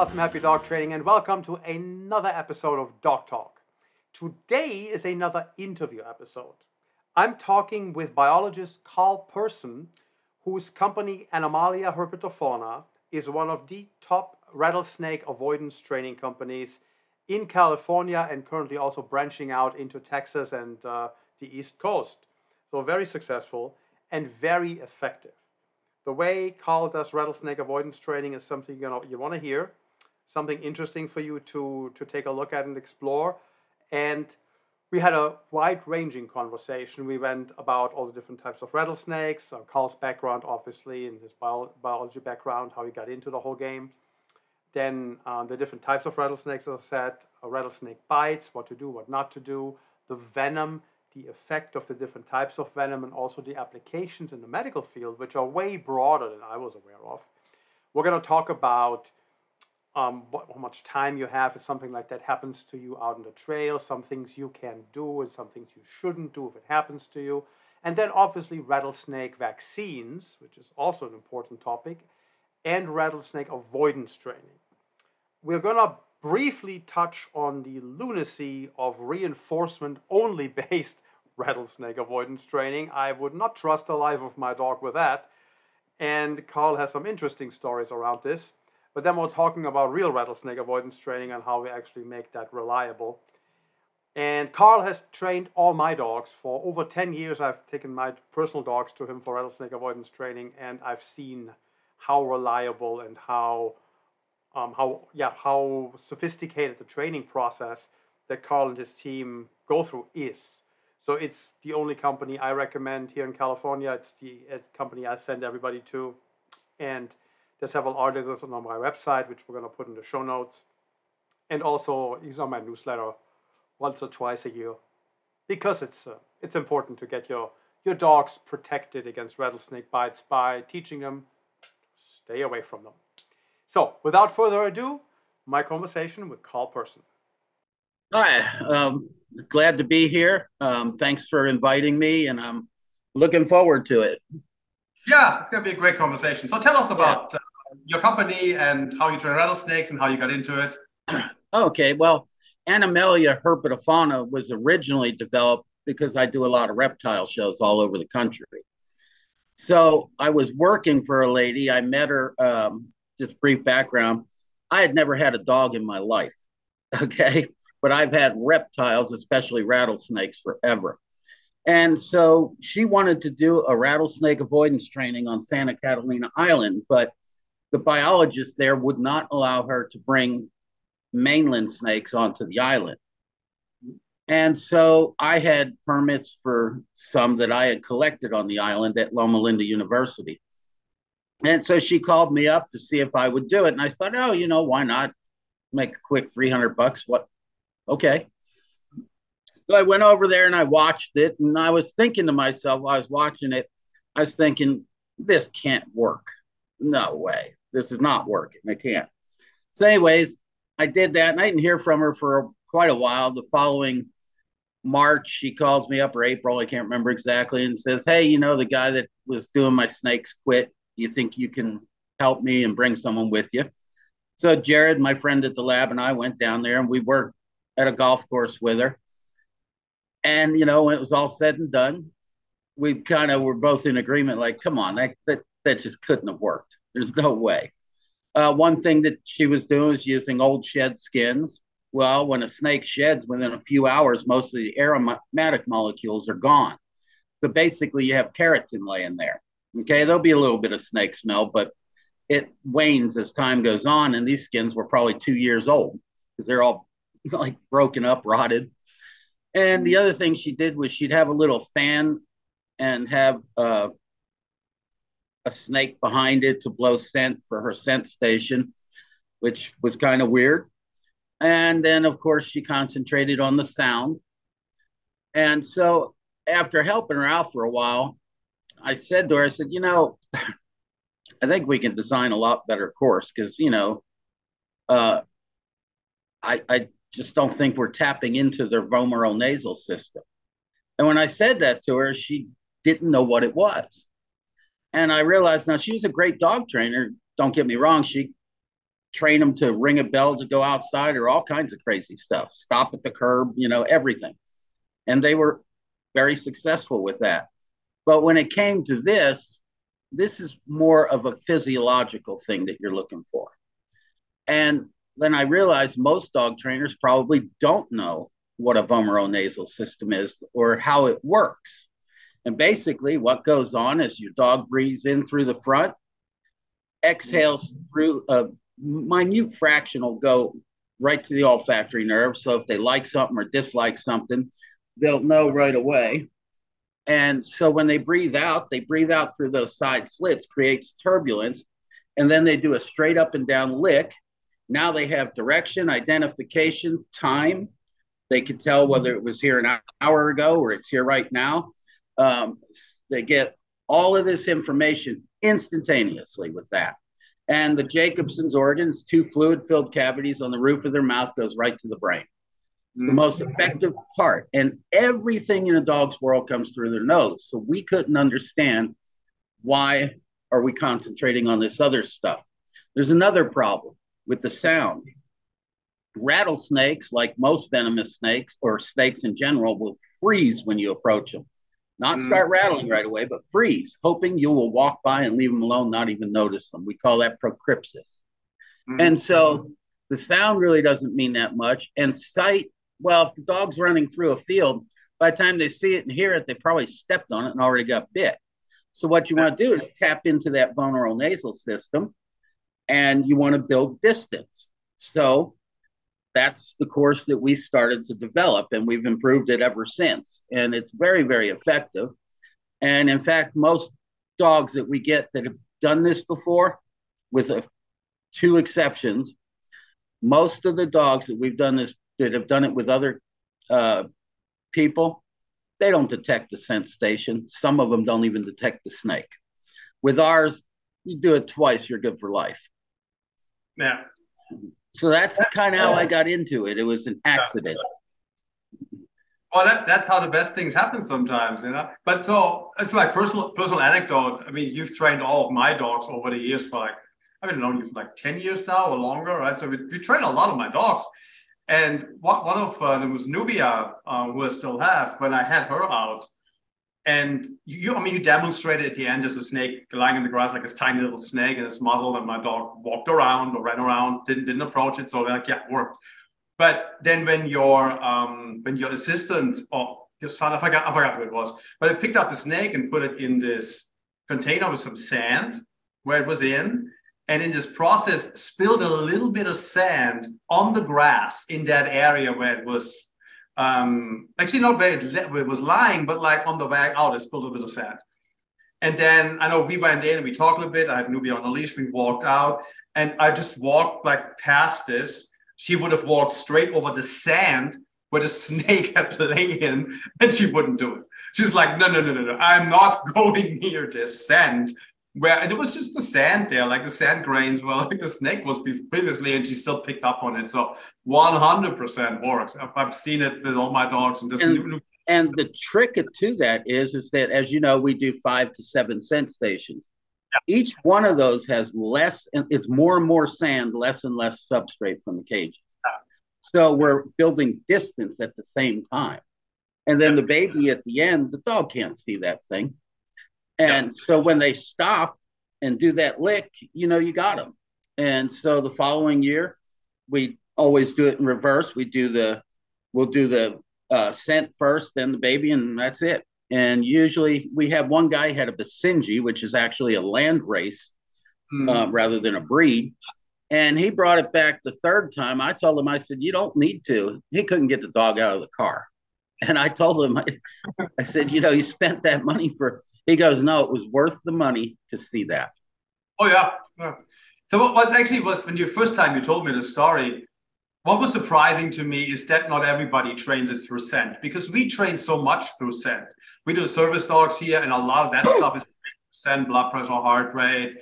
Carl from Happy Dog Training, and welcome to another episode of Dog Talk. Today is another interview episode. I'm talking with biologist Carl Person, whose company Animalia Herpetofauna is one of the top rattlesnake avoidance training companies in California and currently also branching out into Texas and uh, the East Coast. So, very successful and very effective. The way Carl does rattlesnake avoidance training is something you know you want to hear, something interesting for you to to take a look at and explore. And we had a wide-ranging conversation. We went about all the different types of rattlesnakes, uh, Carl's background, obviously, and his bio- biology background, how he got into the whole game. Then um, the different types of rattlesnakes, as I said, a rattlesnake bites, what to do, what not to do, the venom the effect of the different types of venom and also the applications in the medical field, which are way broader than I was aware of. We're going to talk about um, what, how much time you have if something like that happens to you out on the trail, some things you can do and some things you shouldn't do if it happens to you. And then obviously rattlesnake vaccines, which is also an important topic, and rattlesnake avoidance training. We're going to briefly touch on the lunacy of reinforcement only based rattlesnake avoidance training. I would not trust the life of my dog with that. And Carl has some interesting stories around this. But then we're talking about real rattlesnake avoidance training and how we actually make that reliable. And Carl has trained all my dogs for over 10 years. I've taken my personal dogs to him for rattlesnake avoidance training, and I've seen how reliable and how um, how yeah how sophisticated the training process that Carl and his team go through is. So it's the only company I recommend here in California. It's the uh, company I send everybody to, and there's several articles on my website which we're gonna put in the show notes, and also he's on my newsletter once or twice a year, because it's uh, it's important to get your your dogs protected against rattlesnake bites by teaching them stay away from them. So, without further ado, my conversation with Carl Person. Hi, um, glad to be here. Um, thanks for inviting me, and I'm looking forward to it. Yeah, it's going to be a great conversation. So, tell us about yeah. Your company and how you train rattlesnakes and how you got into it. okay, well, Animalia herpetofauna was originally developed because I do a lot of reptile shows all over the country. So I was working for a lady. I met her um, just brief background, I had never had a dog in my life. Okay. But I've had reptiles, especially rattlesnakes, forever. And so she wanted to do a rattlesnake avoidance training on Santa Catalina Island, but the biologist there would not allow her to bring mainland snakes onto the island. And so I had permits for some that I had collected on the island at Loma Linda University. And so she called me up to see if I would do it. And I thought, oh, you know, why not make a quick 300 bucks? What? Okay. So I went over there and I watched it. And I was thinking to myself, while I was watching it, I was thinking, this can't work. No way. This is not working. I can't. So, anyways, I did that and I didn't hear from her for quite a while. The following March, she calls me up or April, I can't remember exactly, and says, Hey, you know, the guy that was doing my snakes quit you think you can help me and bring someone with you? So Jared, my friend at the lab, and I went down there and we worked at a golf course with her. And you know, when it was all said and done, we kind of were both in agreement, like, come on, that that that just couldn't have worked. There's no way. Uh, one thing that she was doing was using old shed skins. Well, when a snake sheds within a few hours, most of the aromatic molecules are gone. So basically, you have keratin laying there. Okay, there'll be a little bit of snake smell, but it wanes as time goes on. And these skins were probably two years old because they're all like broken up, rotted. And the other thing she did was she'd have a little fan and have uh, a snake behind it to blow scent for her scent station, which was kind of weird. And then, of course, she concentrated on the sound. And so, after helping her out for a while, I said to her, I said, you know, I think we can design a lot better course because, you know, uh, I, I just don't think we're tapping into their vomeronasal system. And when I said that to her, she didn't know what it was. And I realized now she was a great dog trainer. Don't get me wrong, she trained them to ring a bell to go outside or all kinds of crazy stuff, stop at the curb, you know, everything. And they were very successful with that. But when it came to this, this is more of a physiological thing that you're looking for. And then I realized most dog trainers probably don't know what a vomeronasal system is or how it works. And basically, what goes on is your dog breathes in through the front, exhales through a minute fraction will go right to the olfactory nerve. So if they like something or dislike something, they'll know right away. And so when they breathe out, they breathe out through those side slits, creates turbulence. And then they do a straight up and down lick. Now they have direction, identification, time. They can tell whether it was here an hour ago or it's here right now. Um, they get all of this information instantaneously with that. And the Jacobson's organs, two fluid filled cavities on the roof of their mouth, goes right to the brain. It's the most effective part. And everything in a dog's world comes through their nose. So we couldn't understand why are we concentrating on this other stuff. There's another problem with the sound. Rattlesnakes, like most venomous snakes or snakes in general, will freeze when you approach them. Not mm. start rattling right away, but freeze, hoping you will walk by and leave them alone, not even notice them. We call that procrypsis. Mm. And so the sound really doesn't mean that much. And sight, well, if the dog's running through a field, by the time they see it and hear it, they probably stepped on it and already got bit. So what you want to do is tap into that vomeronasal system and you want to build distance. So that's the course that we started to develop and we've improved it ever since. And it's very very effective. And in fact most dogs that we get that have done this before with a, two exceptions most of the dogs that we've done this that have done it with other uh, people they don't detect the scent station. Some of them don't even detect the snake. With ours you do it twice you're good for life. Yeah so that's kind of how I got into it. It was an accident. Well, that, that's how the best things happen sometimes, you know. But so it's my personal personal anecdote. I mean, you've trained all of my dogs over the years for like I've been known you for like ten years now or longer, right? So we, we train a lot of my dogs. And one, one of uh, them was Nubia, uh, who I still have. When I had her out, and you, I mean, you demonstrated at the end as a snake lying in the grass like this tiny little snake and it's muzzled, and my dog walked around or ran around, didn't didn't approach it, so like yeah, worked. But then when your um when your assistant or your son, I forgot I forgot who it was, but it picked up the snake and put it in this container with some sand where it was in, and in this process spilled a little bit of sand on the grass in that area where it was um, actually not very it was lying, but like on the way out, it spilled a bit of sand. And then I know we went in and we talked a bit. I had Nubia on the leash. We walked out, and I just walked like past this. She would have walked straight over the sand where the snake had lain in, and she wouldn't do it. She's like, no, no, no, no, no. I'm not going near this sand where and it was just the sand there, like the sand grains. Well, like the snake was previously, and she still picked up on it. So 100% works. I've seen it with all my dogs. And, and, and the trick to that is, is that as you know, we do five to seven scent stations. Yeah. Each one of those has less, and it's more and more sand, less and less substrate from the cages. Yeah. So we're building distance at the same time. And then yeah. the baby at the end, the dog can't see that thing. And yeah. so when they stop and do that lick, you know, you got them. And so the following year, we always do it in reverse. We do the, we'll do the uh, scent first, then the baby, and that's it. And usually we have one guy had a Basenji, which is actually a land race mm. uh, rather than a breed. And he brought it back the third time. I told him, I said, you don't need to. He couldn't get the dog out of the car. And I told him, I, I said, you know, you spent that money for, he goes, no, it was worth the money to see that. Oh, yeah. yeah. So what was actually was when you first time you told me the story, what was surprising to me is that not everybody trains it through scent because we train so much through scent. We do service dogs here, and a lot of that stuff is scent, blood pressure, heart rate,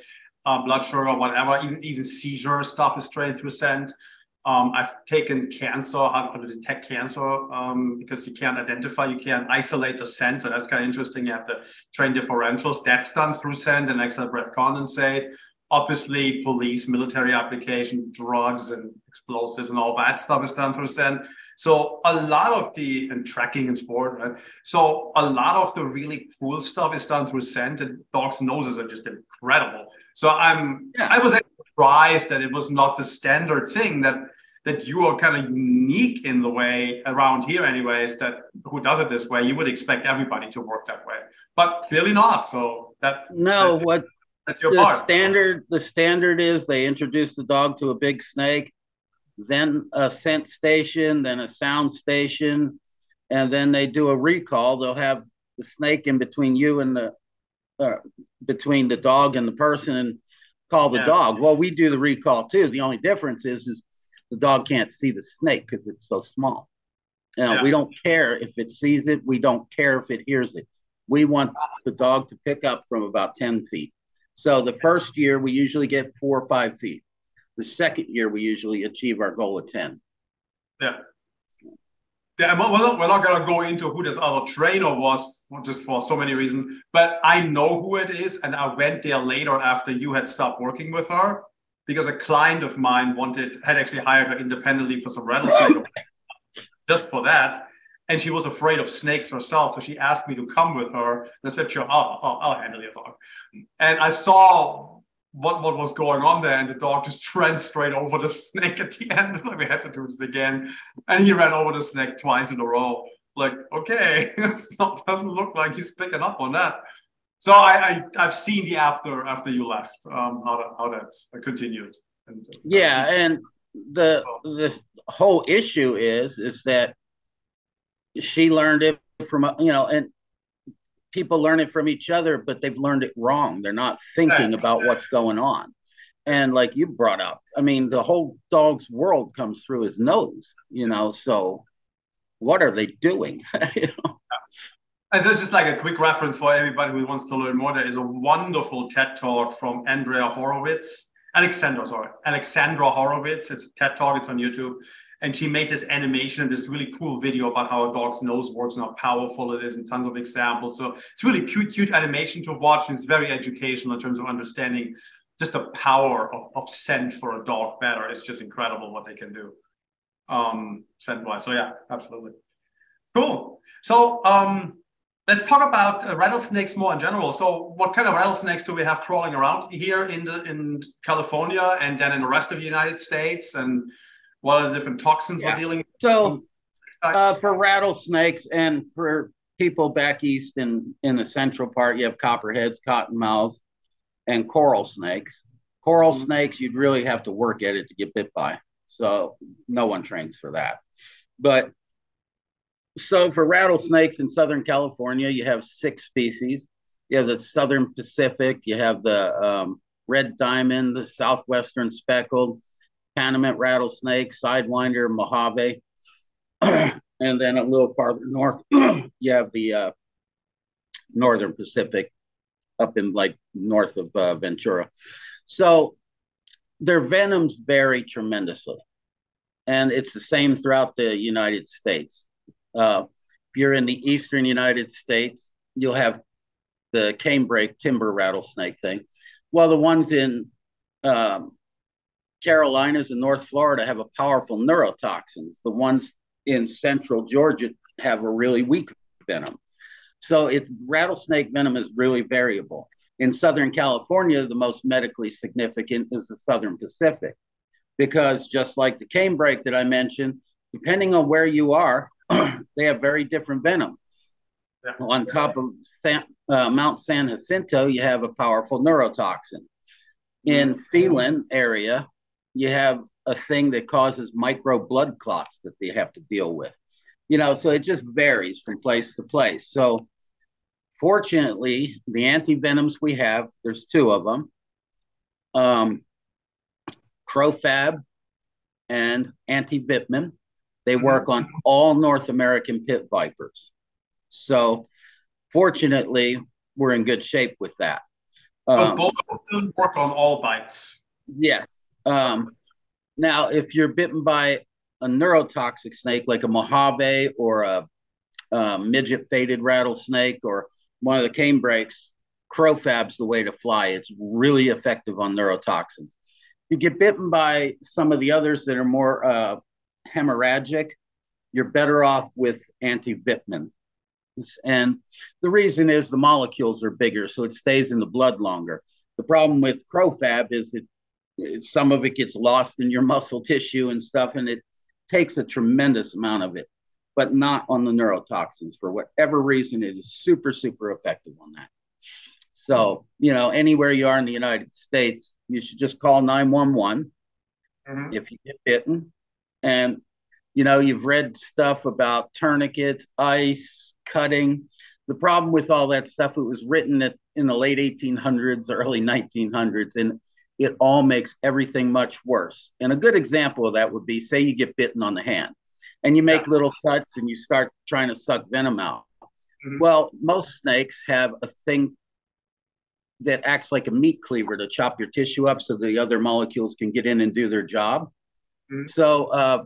uh, blood sugar, whatever. Even even seizure stuff is trained through scent. Um, I've taken cancer, how to detect cancer, um, because you can't identify, you can't isolate the scent. So that's kind of interesting. You have to train differentials. That's done through scent and exhale breath condensate. obviously police, military application, drugs and explosives and all that stuff is done through scent. So a lot of the and tracking and sport, right? So a lot of the really cool stuff is done through scent, and dogs' noses are just incredible. So I'm yeah. I was surprised that it was not the standard thing that that you are kind of unique in the way around here, anyways. That who does it this way? You would expect everybody to work that way, but clearly not. So that no, what that's your the part. standard. The standard is they introduce the dog to a big snake then a scent station, then a sound station, and then they do a recall. They'll have the snake in between you and the uh, between the dog and the person and call the yeah. dog. Well, we do the recall too. The only difference is is the dog can't see the snake because it's so small. You know, yeah. we don't care if it sees it. We don't care if it hears it. We want the dog to pick up from about 10 feet. So the first year we usually get four or five feet. The second year, we usually achieve our goal of 10. Yeah. Yeah, we're not, we're not going to go into who this other trainer was just for so many reasons, but I know who it is. And I went there later after you had stopped working with her because a client of mine wanted, had actually hired her independently for some rattlesnake just for that. And she was afraid of snakes herself. So she asked me to come with her. And I said, sure, I'll, I'll, I'll handle your dog. And I saw what what was going on there, and the dog just ran straight over the snake at the end. So we had to do this again, and he ran over the snake twice in a row. Like, okay, it doesn't look like he's picking up on that. So I, I have seen the after after you left um, how that how that's continued. And, uh, yeah, and the the whole issue is is that she learned it from you know and people learn it from each other, but they've learned it wrong. They're not thinking about what's going on. And like you brought up, I mean, the whole dog's world comes through his nose, you know. So what are they doing? you know? And this is just like a quick reference for everybody who wants to learn more. There is a wonderful TED talk from Andrea Horowitz, Alexandra, sorry, Alexandra Horowitz. It's TED talk. It's on YouTube and she made this animation, and this really cool video about how a dog's nose works and how powerful it is, and tons of examples. So it's really cute, cute animation to watch, and it's very educational in terms of understanding just the power of, of scent for a dog better. It's just incredible what they can do um, scent wise. So yeah, absolutely. Cool. So um, let's talk about uh, rattlesnakes more in general. So what kind of rattlesnakes do we have crawling around here in the in California and then in the rest of the United States? And what are the different toxins yeah. we're dealing with? So uh, for rattlesnakes and for people back east in, in the central part, you have copperheads, cottonmouths, and coral snakes. Coral mm-hmm. snakes, you'd really have to work at it to get bit by. So no one trains for that. But so for rattlesnakes in Southern California, you have six species. You have the Southern Pacific, you have the um, red diamond, the Southwestern speckled, Panamint rattlesnake, Sidewinder, Mojave. and then a little farther north, you have the uh, Northern Pacific up in like north of uh, Ventura. So their venoms vary tremendously. And it's the same throughout the United States. Uh, if you're in the eastern United States, you'll have the canebrake timber rattlesnake thing. Well, the ones in um, Carolinas and North Florida have a powerful neurotoxins. The ones in central Georgia have a really weak venom. So it rattlesnake venom is really variable. In Southern California, the most medically significant is the Southern Pacific, because just like the canebrake that I mentioned, depending on where you are, they have very different venom. Yeah. On top of San, uh, Mount San Jacinto, you have a powerful neurotoxin. In. Phelan area, you have a thing that causes micro blood clots that they have to deal with. You know, so it just varies from place to place. So, fortunately, the anti venoms we have, there's two of them um, Crofab and Antivipmyn. They work on all North American pit vipers. So, fortunately, we're in good shape with that. So, um, both of them work on all bites. Yes. Um, now, if you're bitten by a neurotoxic snake like a Mojave or a, a midget faded rattlesnake or one of the canebrakes, Crofab's the way to fly. It's really effective on neurotoxins. You get bitten by some of the others that are more uh, hemorrhagic, you're better off with Antivipmyn. And the reason is the molecules are bigger, so it stays in the blood longer. The problem with Crofab is that it, some of it gets lost in your muscle tissue and stuff, and it takes a tremendous amount of it, but not on the neurotoxins. For whatever reason, it is super, super effective on that. So, you know, anywhere you are in the United States, you should just call 911 mm-hmm. if you get bitten. And, you know, you've read stuff about tourniquets, ice, cutting. The problem with all that stuff, it was written at, in the late 1800s, early 1900s, and it all makes everything much worse. And a good example of that would be say you get bitten on the hand and you make yeah. little cuts and you start trying to suck venom out. Mm-hmm. Well, most snakes have a thing that acts like a meat cleaver to chop your tissue up so the other molecules can get in and do their job. Mm-hmm. So uh,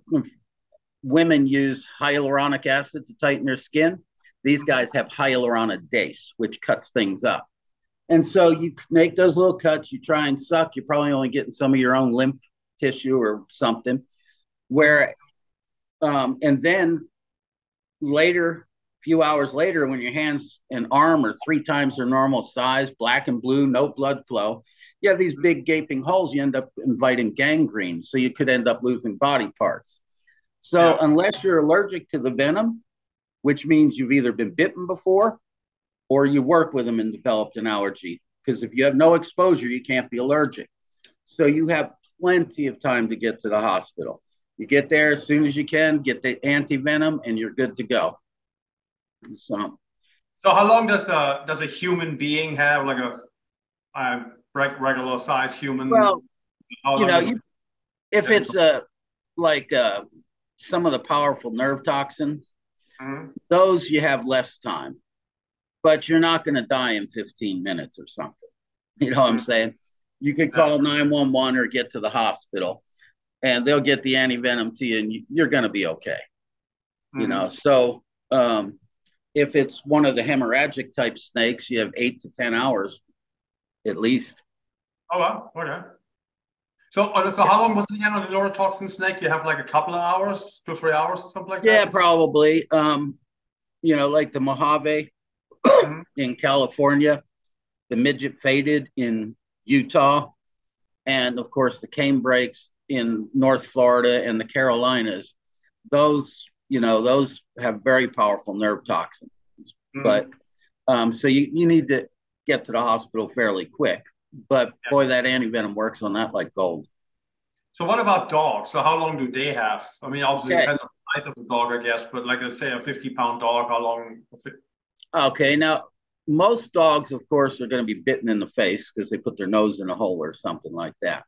women use hyaluronic acid to tighten their skin. These guys have hyaluronidase, which cuts things up. And so you make those little cuts, you try and suck, you're probably only getting some of your own lymph tissue or something. Where, um, and then later few hours later, when your hands and arm are three times their normal size, black and blue, no blood flow, you have these big gaping holes. You end up inviting gangrene. So you could end up losing body parts. So yeah. unless you're allergic to the venom, which means you've either been bitten before or you work with them and developed an allergy. Because if you have no exposure, you can't be allergic. So you have plenty of time to get to the hospital. You get there as soon as you can, get the anti venom, and you're good to go. So, so how long does a does a human being have like a, a regular size human? Well, you know, you, if it's a like uh, some of the powerful nerve toxins, mm-hmm. those you have less time, but you're not going to die in 15 minutes or something. You know what I'm mm-hmm. saying? You could call 911 or get to the hospital, and they'll get the antivenom to you, and you, are going to be okay. Mm-hmm. You know, so um, if it's one of the hemorrhagic type snakes, you have eight to 10 hours at least. Oh, wow. Okay. So, uh, so how long was the end of the neurotoxin snake? You have like a couple of hours, two, three hours or something like that? Yeah, probably. Um, you know, like the Mojave mm-hmm. in California, the midget faded in Utah, and of course the canebrakes in North Florida and the Carolinas. Those you know, those have very powerful nerve toxins. Mm-hmm. But um, so you, you need to get to the hospital fairly quick. But boy, that antivenom works on that like gold. So what about dogs? So how long do they have? I mean, obviously okay. depends on the size of the dog, I guess. But like let's say a 50 pound dog, how long? Okay, now most dogs, of course, are going to be bitten in the face because they put their nose in a hole or something like that.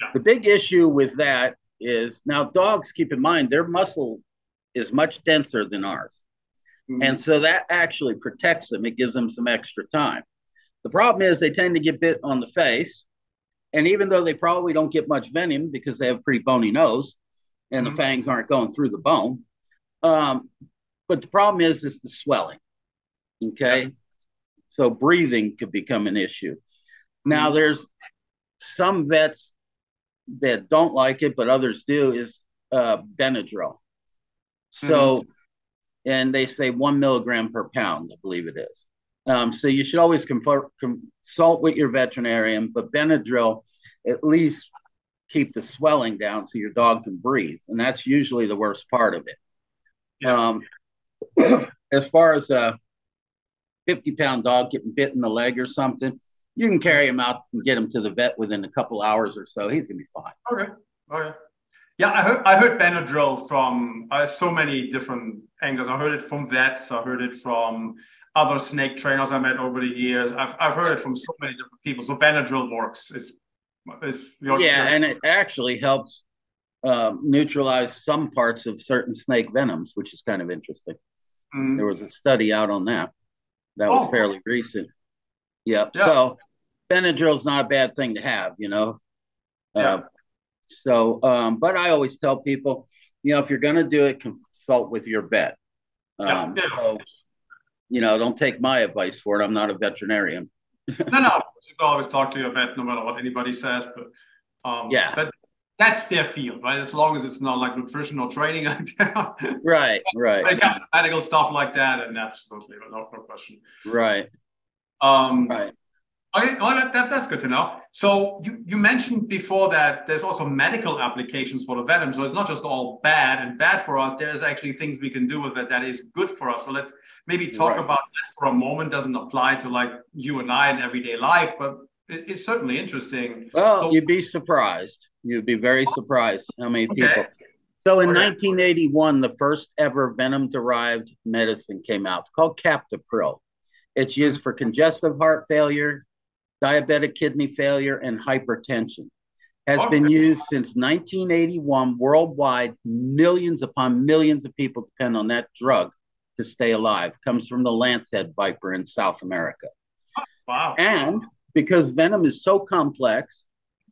Yeah. The big issue with that is now dogs. Keep in mind their muscle is much denser than ours. Mm-hmm. And so that actually protects them. It gives them some extra time. The problem is they tend to get bit on the face. And even though they probably don't get much venom because they have a pretty bony nose and mm-hmm. the fangs aren't going through the bone. Um, but the problem is, is the swelling. Okay. Yeah. So breathing could become an issue. Mm-hmm. Now, there's some vets that don't like it, but others do, is uh, Benadryl. So, mm-hmm. and they say one milligram per pound, I believe it is. Um, so you should always consult with your veterinarian, but Benadryl at least keep the swelling down so your dog can breathe, and that's usually the worst part of it. Yeah. Um, as far as a 50 pound dog getting bit in the leg or something, you can carry him out and get him to the vet within a couple hours or so. He's gonna be fine. Okay. Okay. Yeah, I heard I heard Benadryl from uh, so many different angles. I heard it from vets. I heard it from other snake trainers I met over the years. I've, I've heard it from so many different people. So Benadryl works. It's, it's yeah, and it actually helps um, neutralize some parts of certain snake venoms, which is kind of interesting. Mm-hmm. There was a study out on that. That was oh. fairly recent. Yep. Yeah. So Benadryl's not a bad thing to have, you know. Yeah. So, um, but I always tell people, you know, if you're going to do it, consult with your vet. Um, yeah. so, you know, don't take my advice for it. I'm not a veterinarian. no, no. You can always talk to your vet, no matter what anybody says. But um, yeah, but that's their field, right? As long as it's not like nutritional training. right, right. When it comes to medical stuff like that, and absolutely, no, no question. Right. Um, right. Oh, that, that, that's good to know. So you, you mentioned before that there's also medical applications for the venom. So it's not just all bad and bad for us. There's actually things we can do with it that is good for us. So let's maybe talk right. about that for a moment. Doesn't apply to like you and I in everyday life, but it, it's certainly interesting. Well, so, you'd be surprised. You'd be very surprised how many okay. people. So in okay. 1981, the first ever venom-derived medicine came out. It's called Captopril. It's used for congestive heart failure, diabetic kidney failure, and hypertension. Has okay. been used since 1981 worldwide. Millions upon millions of people depend on that drug to stay alive. Comes from the lancehead viper in South America. Wow. And because venom is so complex,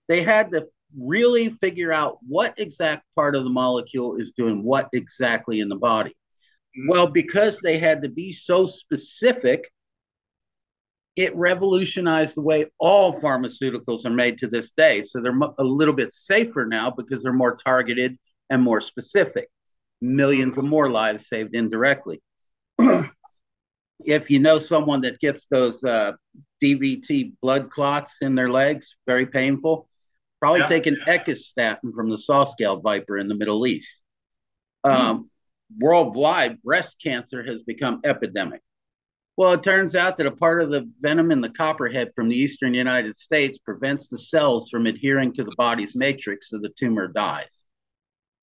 they had to really figure out what exact part of the molecule is doing what exactly in the body. Mm-hmm. Well, because they had to be so specific, it revolutionized the way all pharmaceuticals are made to this day. So they're a little bit safer now because they're more targeted and more specific. Millions of more lives saved indirectly. if you know someone that gets those uh, DVT blood clots in their legs, very painful, probably yeah, take an yeah. echistatin from the saw scale viper in the Middle East. Um, mm. Worldwide, breast cancer has become epidemic. Well, it turns out that a part of the venom in the copperhead from the eastern United States prevents the cells from adhering to the body's matrix, so the tumor dies.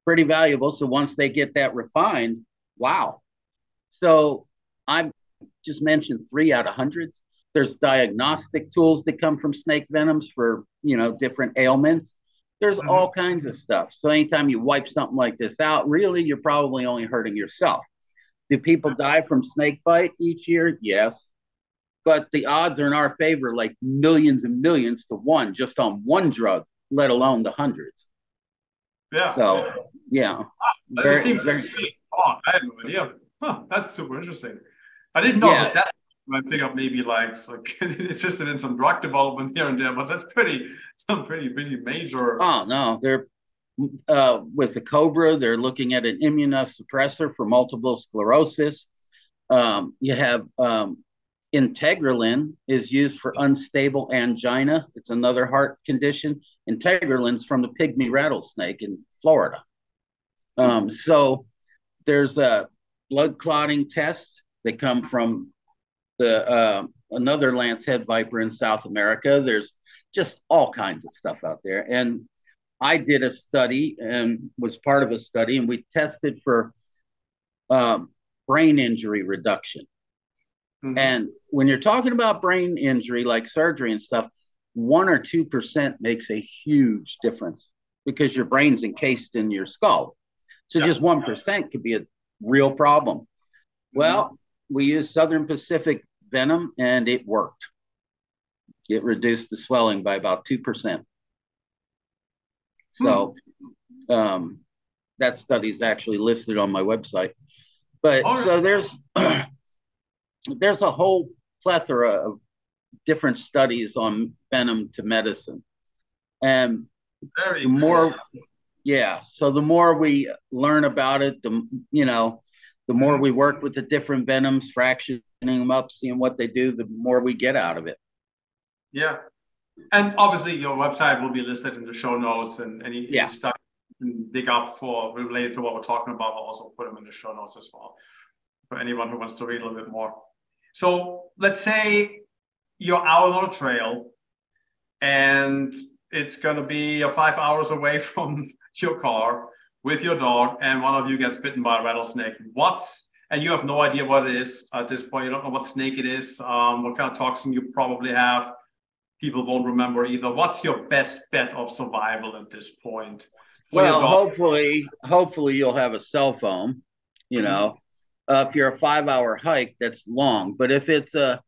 Pretty valuable. So once they get that refined, wow. So I've just mentioned three out of hundreds. There's diagnostic tools that come from snake venoms for you know different ailments. There's mm-hmm. all kinds of stuff. So anytime you wipe something like this out, really you're probably only hurting yourself. Do people die from snake bite each year? Yes. But the odds are in our favor, like millions and millions to one just on one drug, let alone the hundreds. Yeah. So, yeah. Ah, very, seems very, really I had no idea. Huh, that's super interesting. I didn't know yeah. it was that. I think of maybe like like assisted in some drug development here and there, but that's pretty some pretty pretty major. Oh no, they're uh, with the Cobra, they're looking at an immunosuppressor for multiple sclerosis. Um, you have um, Integrilin is used for unstable angina. It's another heart condition. Integrilin's from the pygmy rattlesnake in Florida. Um, so there's a blood clotting tests that come from the uh, another lancehead viper in South America. There's just all kinds of stuff out there, and I did a study and was part of a study, and we tested for um, brain injury reduction. Mm-hmm. And when you're talking about brain injury, like surgery and stuff, one or two percent makes a huge difference because your brain's encased in your skull. So yeah. just one percent could be a real problem. Mm-hmm. Well, we used Southern Pacific venom, and it worked. It reduced the swelling by about two percent. So hmm. um, that study is actually listed on my website. But right. so there's there's a whole plethora of different studies on venom to medicine, and Very the more, yeah. So the more we learn about it, the you know, the more we work with the different venoms, fractioning them up, seeing what they do, the more we get out of it. Yeah, and obviously your website will be listed in the show notes and any, yeah. stuff you can dig up for related to what we're talking about. I'll also put them in the show notes as well for anyone who wants to read a little bit more. So let's say you're out on a trail and it's going to be five hours away from your car with your dog and one of you gets bitten by a rattlesnake. What's and you have no idea what it is at this point. You don't know what snake it is, um, what kind of toxin you probably have people won't remember either. What's your best bet of survival at this point? Well, hopefully, hopefully you'll have a cell phone. You mm-hmm. know, uh, if you're a five-hour hike, that's long. But if it's a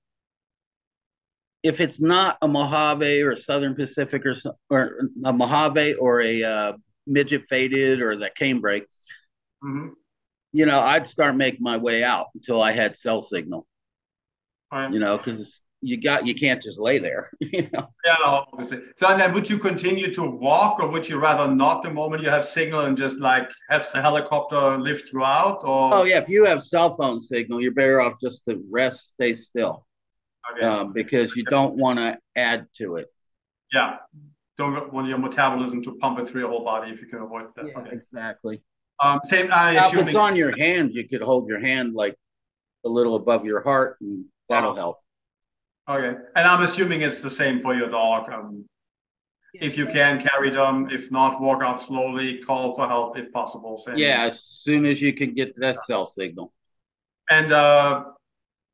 if it's not a Mojave or Southern Pacific or or a Mojave or a uh, midget faded or the canebrake, mm-hmm. you know, I'd start making my way out until I had cell signal. Right. You know, because you got you can't just lay there. You know? Yeah, obviously. So and then would you continue to walk, or would you rather not the moment you have signal and just like have the helicopter lift you out? Or oh yeah, if you have cell phone signal, you're better off just to rest, stay still, okay. um, because you don't want to add to it. Yeah, don't want your metabolism to pump it through your whole body if you can avoid that. Yeah, okay. exactly. Um, same. I now, if it's on your hand, you could hold your hand like a little above your heart, and that'll help. Okay, and I'm assuming it's the same for your dog. Um, if you can carry them, if not, walk out slowly. Call for help if possible. Same yeah, as soon as you can get that cell signal. And uh,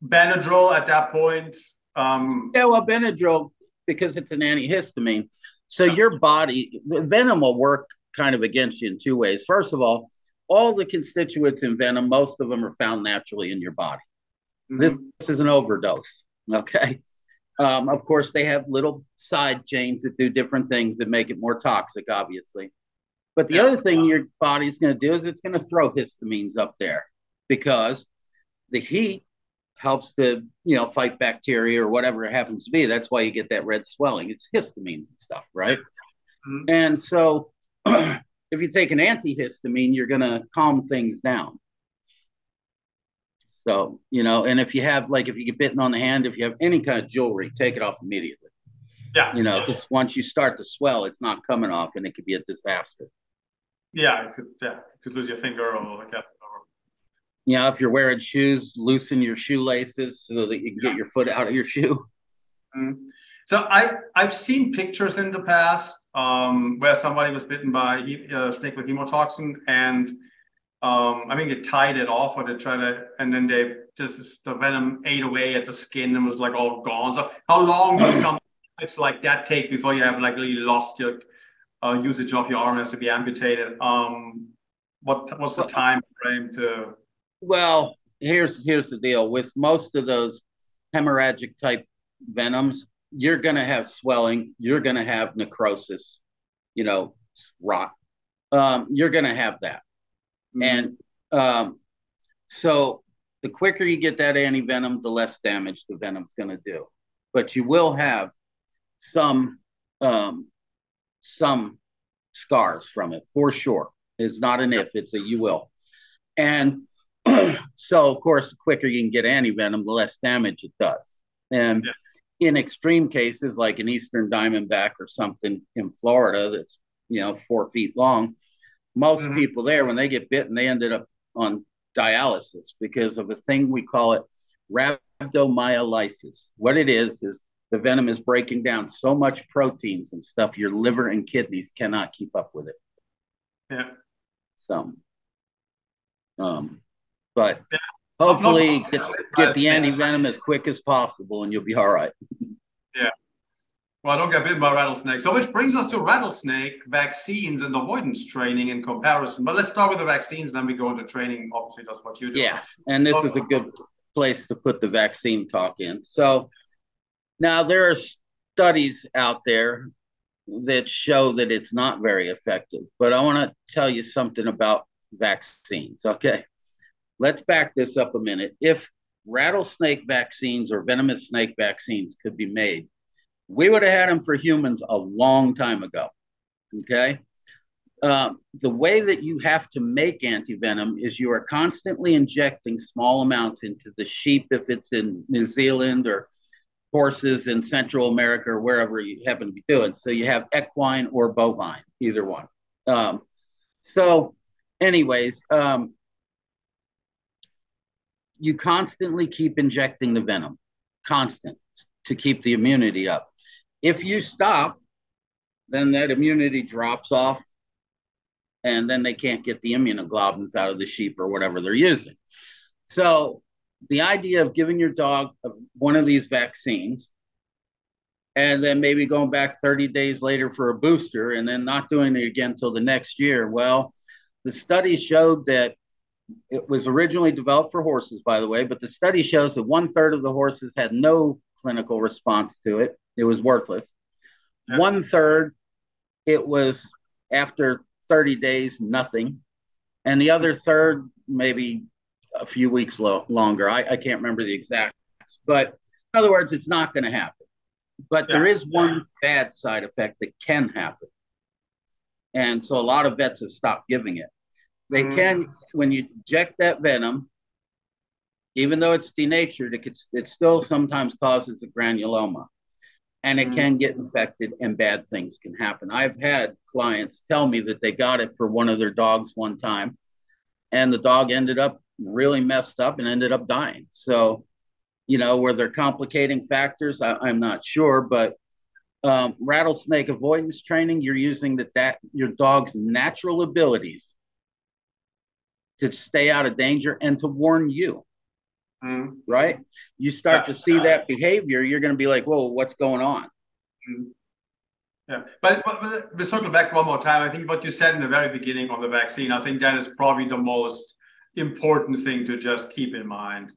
Benadryl at that point. Um, yeah, well, Benadryl because it's an antihistamine. So your body, venom will work kind of against you in two ways. First of all, all the constituents in venom, most of them are found naturally in your body. Mm-hmm. This, this, is an overdose. Okay. Um, of course, they have little side chains that do different things that make it more toxic, obviously. But the yeah. other thing your body's going to do is it's going to throw histamines up there because the heat helps to you know fight bacteria or whatever it happens to be. That's why you get that red swelling. It's histamines and stuff, right? Mm-hmm. And so if you take an antihistamine, you're going to calm things down. So, you know, and if you have, like, if you get bitten on the hand, if you have any kind of jewelry, take it off immediately. Yeah. You know, because once you start to swell, it's not coming off and it could be a disaster. Yeah. It could, yeah. You could lose your finger or like that. You know, if you're wearing shoes, loosen your shoelaces so that you can get your foot out of your shoe. Mm-hmm. So I I've seen pictures in the past um, where somebody was bitten by a uh, snake with hemotoxin, and um, I mean they tied it off or they tried to, and then they just the venom ate away at the skin and was like all gone. So how long does something it's like that take before you have like really lost your uh, usage of your arm has to be amputated? Um, what what's the time frame to? Well, here's here's the deal with most of those hemorrhagic type venoms you're going to have swelling, you're going to have necrosis, you know, rot. Um, you're going to have that. Mm-hmm. And um, so the quicker you get that antivenom, the less damage the venom's going to do. But you will have some um, some scars from it for sure. It's not an if, it's a you will. And so, of course, the quicker you can get antivenom, the less damage it does. And yeah in extreme cases like an eastern diamondback or something in Florida that's you know four feet long, most mm-hmm. people there when they get bitten they ended up on dialysis because of a thing we call it rhabdomyolysis. What it is is the venom is breaking down so much proteins and stuff your liver and kidneys cannot keep up with it. Yeah. So, um, but yeah. Hopefully, get, get the anti venom as quick as possible, and you'll be all right. Yeah. Well, I don't get bitten by rattlesnakes. So, which brings us to rattlesnake vaccines and avoidance training in comparison. But let's start with the vaccines, then we go into training. Obviously, that's what you do. Yeah, and this is a good place to put the vaccine talk in. So, now there are studies out there that show that it's not very effective. But I want to tell you something about vaccines. Okay let's back this up a minute. If rattlesnake vaccines or venomous snake vaccines could be made, we would have had them for humans a long time ago. Okay. Uh, the way that you have to make antivenom is you are constantly injecting small amounts into the sheep if it's in New Zealand or horses in Central America or wherever you happen to be doing. So you have equine or bovine, either one. Um, so, anyways, um, you constantly keep injecting the venom, constant to keep the immunity up. If you stop, then that immunity drops off, and then they can't get the immunoglobulins out of the sheep or whatever they're using. So, the idea of giving your dog one of these vaccines and then maybe going back 30 days later for a booster and then not doing it again until the next year. Well, the study showed that it was originally developed for horses, by the way, but the study shows that one third of the horses had no clinical response to it. It was worthless. Yeah. One third, it was after 30 days, nothing. And the other third, maybe a few weeks lo- longer. I, I can't remember the exact, but In other words, it's not going to happen. But yeah. there is one bad side effect that can happen. And so a lot of vets have stopped giving it. They mm. can, when you inject that venom, even though it's denatured, it, could, it still sometimes causes a granuloma and it mm. can get infected and bad things can happen. I've had clients tell me that they got it for one of their dogs one time and the dog ended up really messed up and ended up dying. So, you know, were there complicating factors? I, am not sure, but um, rattlesnake avoidance training, you're using that that your dog's natural abilities to stay out of danger and to warn you. Mm-hmm. Right? You start to see that behavior, you're going to be like, "Whoa, what's going on?" Mm-hmm. Yeah, but, but we circle back one more time. I think what you said in the very beginning on the vaccine, I think that is probably the most important thing to just keep in mind.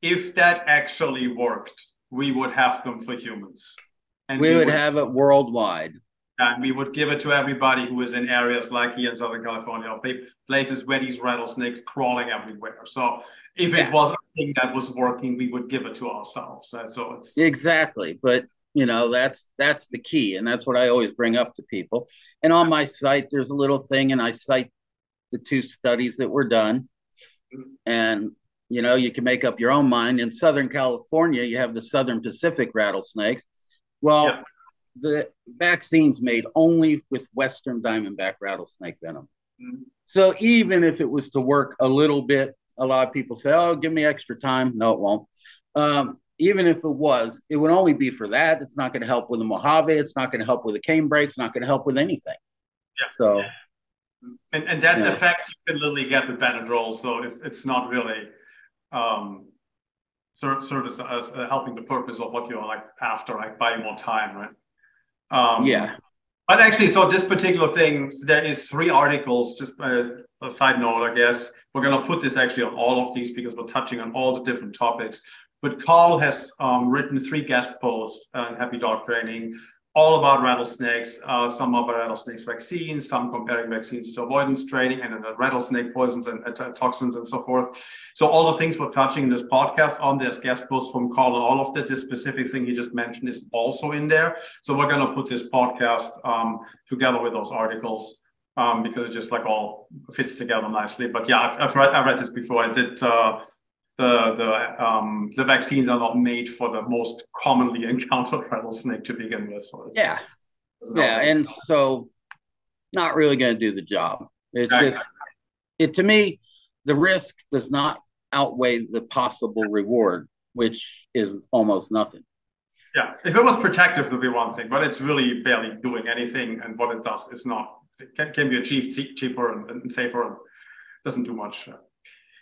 If that actually worked, we would have them for humans. And we, we would, would have it worldwide. And we would give it to everybody who is in areas like here in Southern California, places where these rattlesnakes crawling everywhere. So if it was a thing that was working, we would give it to ourselves. So it's exactly. But you know that's that's the key, and that's what I always bring up to people. And on my site, there's a little thing, and I cite the two studies that were done, and you know you can make up your own mind. In Southern California, you have the Southern Pacific rattlesnakes. Well. Yeah the vaccine's made only with Western diamondback rattlesnake venom. Mm-hmm. So even if it was to work a little bit, a lot of people say, "Oh, give me extra time." No, it won't. Um, even if it was, it would only be for that. It's not going to help with the Mojave. It's not going to help with the canebrake. It's not going to help with anything. Yeah. So, and, and that yeah. effect you can literally get with Benadryl. So if it's not really um, service as uh, helping the purpose of what you're like after, like buying more time, right? Um, yeah. But actually, so this particular thing, there is three articles. Just a, a side note, I guess we're gonna put this actually on all of these because we're touching on all the different topics. But Carl has um, written three guest posts on Happy Dog Training all about rattlesnakes, uh, some about rattlesnakes vaccines, some comparing vaccines to avoidance training and uh, rattlesnake poisons and uh, toxins and so forth. So all the things we're touching in this podcast on this guest post from Carl and all of that, this specific thing he just mentioned is also in there. So we're going to put this podcast um, together with those articles. Um, because it just like all fits together nicely. But yeah, I've, I've read I read this before. I did uh, the the um, the vaccines are not made for the most commonly encountered rattlesnake to begin with. So yeah, yeah, and so not really going to do the job. It's just it to me, the risk does not outweigh the possible reward, which is almost nothing. Yeah, if it was protective, it would be one thing, but it's really barely doing anything, and what it does is not it can, can be achieved cheaper and, and safer and doesn't do much.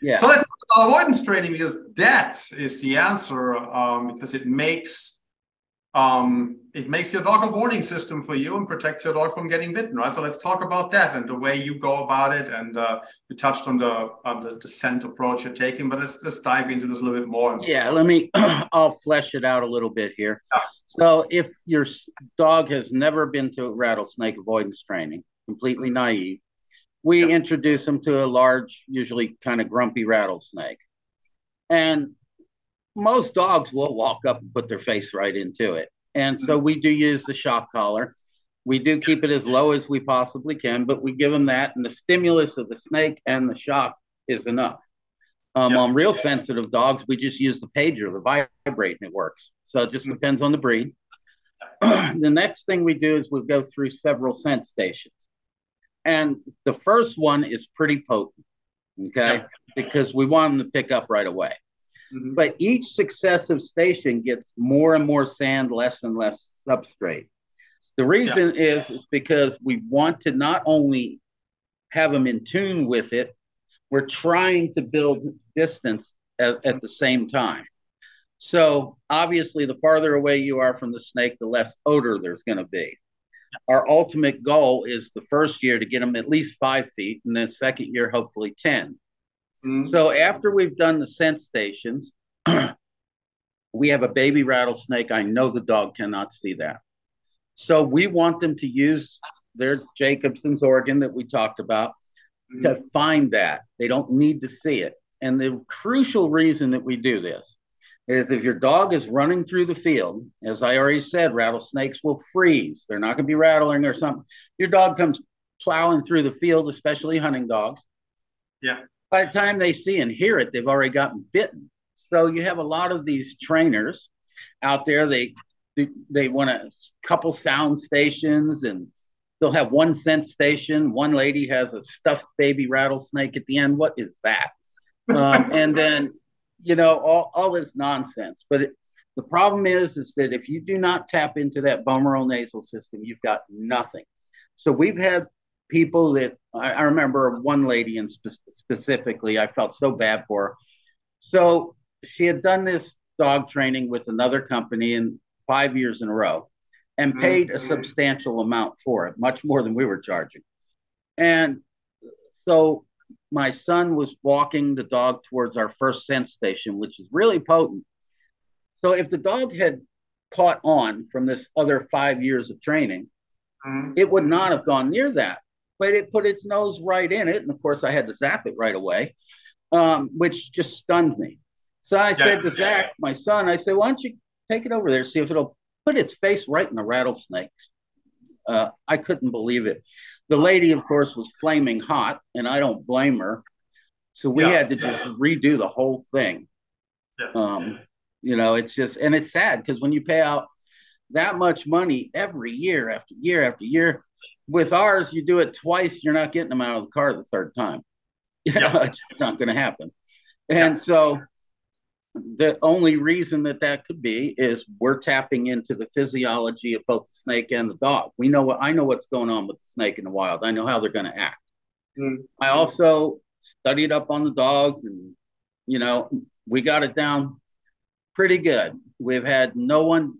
Yeah. So let's talk about avoidance training because that is the answer um, because it makes um, it makes your dog a warning system for you and protects your dog from getting bitten, right? So let's talk about that and the way you go about it. And uh, you touched on the on the, the scent approach you're taking, but let's let's dive into this a little bit more. Yeah, let me. I'll flesh it out a little bit here. Yeah. So if your dog has never been to rattlesnake avoidance training, completely naive, we yep. introduce them to a large, usually kind of grumpy rattlesnake. And most dogs will walk up and put their face right into it. And so we do use the shock collar. We do keep it as low as we possibly can, but we give them that, and the stimulus of the snake and the shock is enough. Um, yep. On real sensitive dogs, we just use the pager, the vibrate, and it works. So it just mm-hmm. depends on the breed. the next thing we do is we go through several scent stations. And the first one is pretty potent, okay, because we want them to pick up right away. Mm-hmm. But each successive station gets more and more sand, less and less substrate. The reason yeah. is is because we want to not only have them in tune with it, we're trying to build distance at, at the same time. So obviously, the farther away you are from the snake, the less odor there's going to be our ultimate goal is the first year to get them at least five feet, and then second year, hopefully 10. Mm-hmm. So after we've done the scent stations, we have a baby rattlesnake. I know the dog cannot see that. So we want them to use their Jacobson's organ that we talked about mm-hmm. to find that. They don't need to see it. And the crucial reason that we do this is if your dog is running through the field, as I already said, rattlesnakes will freeze. They're not going to be rattling or something. Your dog comes plowing through the field, especially hunting dogs. Yeah. By the time they see and hear it, they've already gotten bitten. So you have a lot of these trainers out there. They they, they want a couple sound stations and they'll have one scent station. One lady has a stuffed baby rattlesnake at the end. What is that? Um, and then you know all, all this nonsense. But it, the problem is is that if you do not tap into that vomeronasal nasal system, you've got nothing. So we've had people that I, I remember one lady and spe- specifically, I felt so bad for her. So she had done this dog training with another company in five years in a row and mm-hmm. paid a substantial amount for it, much more than we were charging. And so my son was walking the dog towards our first scent station, which is really potent. So if the dog had caught on from this other five years of training, mm-hmm. it would not have gone near that. But it put its nose right in it. And of course, I had to zap it right away, um, which just stunned me. So I yeah, said to yeah, Zach, yeah. my son, I said, why don't you take it over there, see if it'll put its face right in the rattlesnakes. Uh, I couldn't believe it. The lady, of course, was flaming hot, and I don't blame her. So we had to just redo the whole thing. Um, you know, it's just, and it's sad because when you pay out that much money every year after year after year, with ours, you do it twice, you're not getting them out of the car the third time. Know, it's not going to happen. And so the only reason that that could be is we're tapping into the physiology of both the snake and the dog. We know what I know what's going on with the snake in the wild. I know how they're going to act. Mm-hmm. I also studied up on the dogs, and you know we got it down pretty good. We've had no one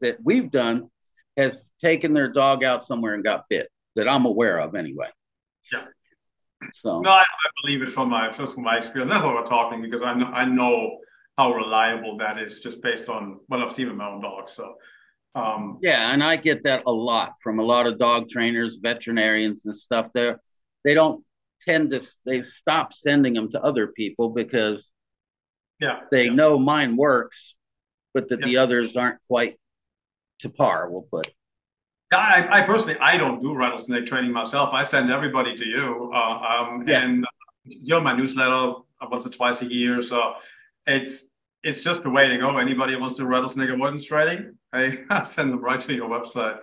that we've done has taken their dog out somewhere and got bit that I'm aware of anyway. Yeah. So no, I, I believe it from my just from my experience. That's what we're talking because I know I know how reliable that is just based on what I've seen with my own dogs. So um, yeah, and I get that a lot from a lot of dog trainers, veterinarians, and stuff. There, they don't tend to they stop sending them to other people because yeah they yeah. know mine works, but that yeah. the others aren't quite to par. We'll put. I, I personally, I don't do rattlesnake training myself. I send everybody to you, uh, um, yeah. and you're my newsletter once or twice a year. So it's it's just the way to go. Anybody who wants to rattlesnake avoidance training, I send them right to your website.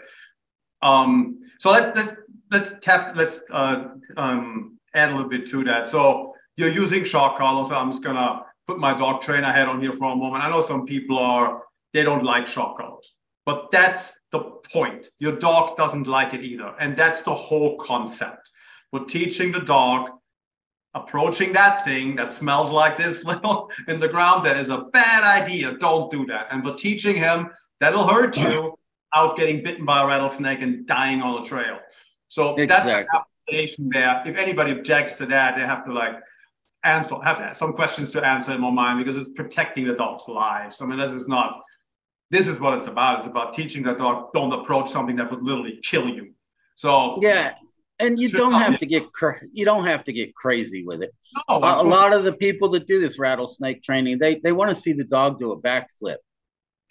Um, so let's let's let's tap let's uh, um, add a little bit to that. So you're using shock collars. So I'm just gonna put my dog trainer head on here for a moment. I know some people are they don't like shock collars. But that's the point. Your dog doesn't like it either. And that's the whole concept. We're teaching the dog approaching that thing that smells like this little in the ground, that is a bad idea. Don't do that. And we're teaching him that'll hurt you out getting bitten by a rattlesnake and dying on the trail. So exactly. that's the application there. If anybody objects to that, they have to like answer, have some questions to answer in my mind because it's protecting the dog's lives. I mean, this is not this is what it's about. It's about teaching the dog don't approach something that would literally kill you. So yeah, and you don't have to get you don't have to get crazy with it. No, uh, a lot of the people that do this rattlesnake training, they they want to see the dog do a backflip.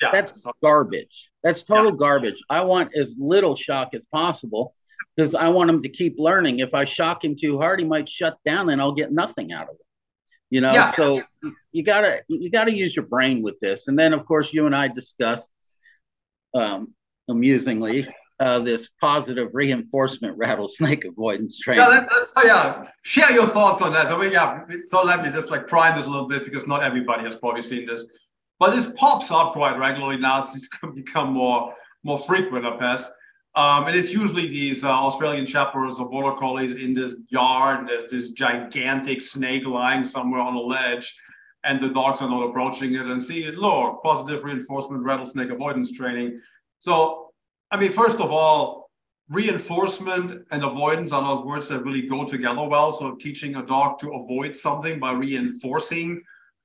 Yeah, that's garbage. That's total yeah. garbage. I want as little shock as possible because I want him to keep learning. If I shock him too hard, he might shut down, and I'll get nothing out of it you know yeah. so you gotta you gotta use your brain with this and then of course you and i discussed um, amusingly uh, this positive reinforcement rattlesnake avoidance training. Yeah, that's, that's, yeah. Share your thoughts on that. So we, yeah, so let me just like prime this a little bit because not everybody has probably seen this, but this pops up quite regularly now. It's become more more frequent, I guess. Um, and it's usually these uh, Australian Shepherds or Border Collies in this yard. There's this gigantic snake lying somewhere on a ledge, and the dogs are not approaching it. And see, look, positive reinforcement rattlesnake avoidance training. So, I mean, first of all, reinforcement and avoidance are not words that really go together well. So, teaching a dog to avoid something by reinforcing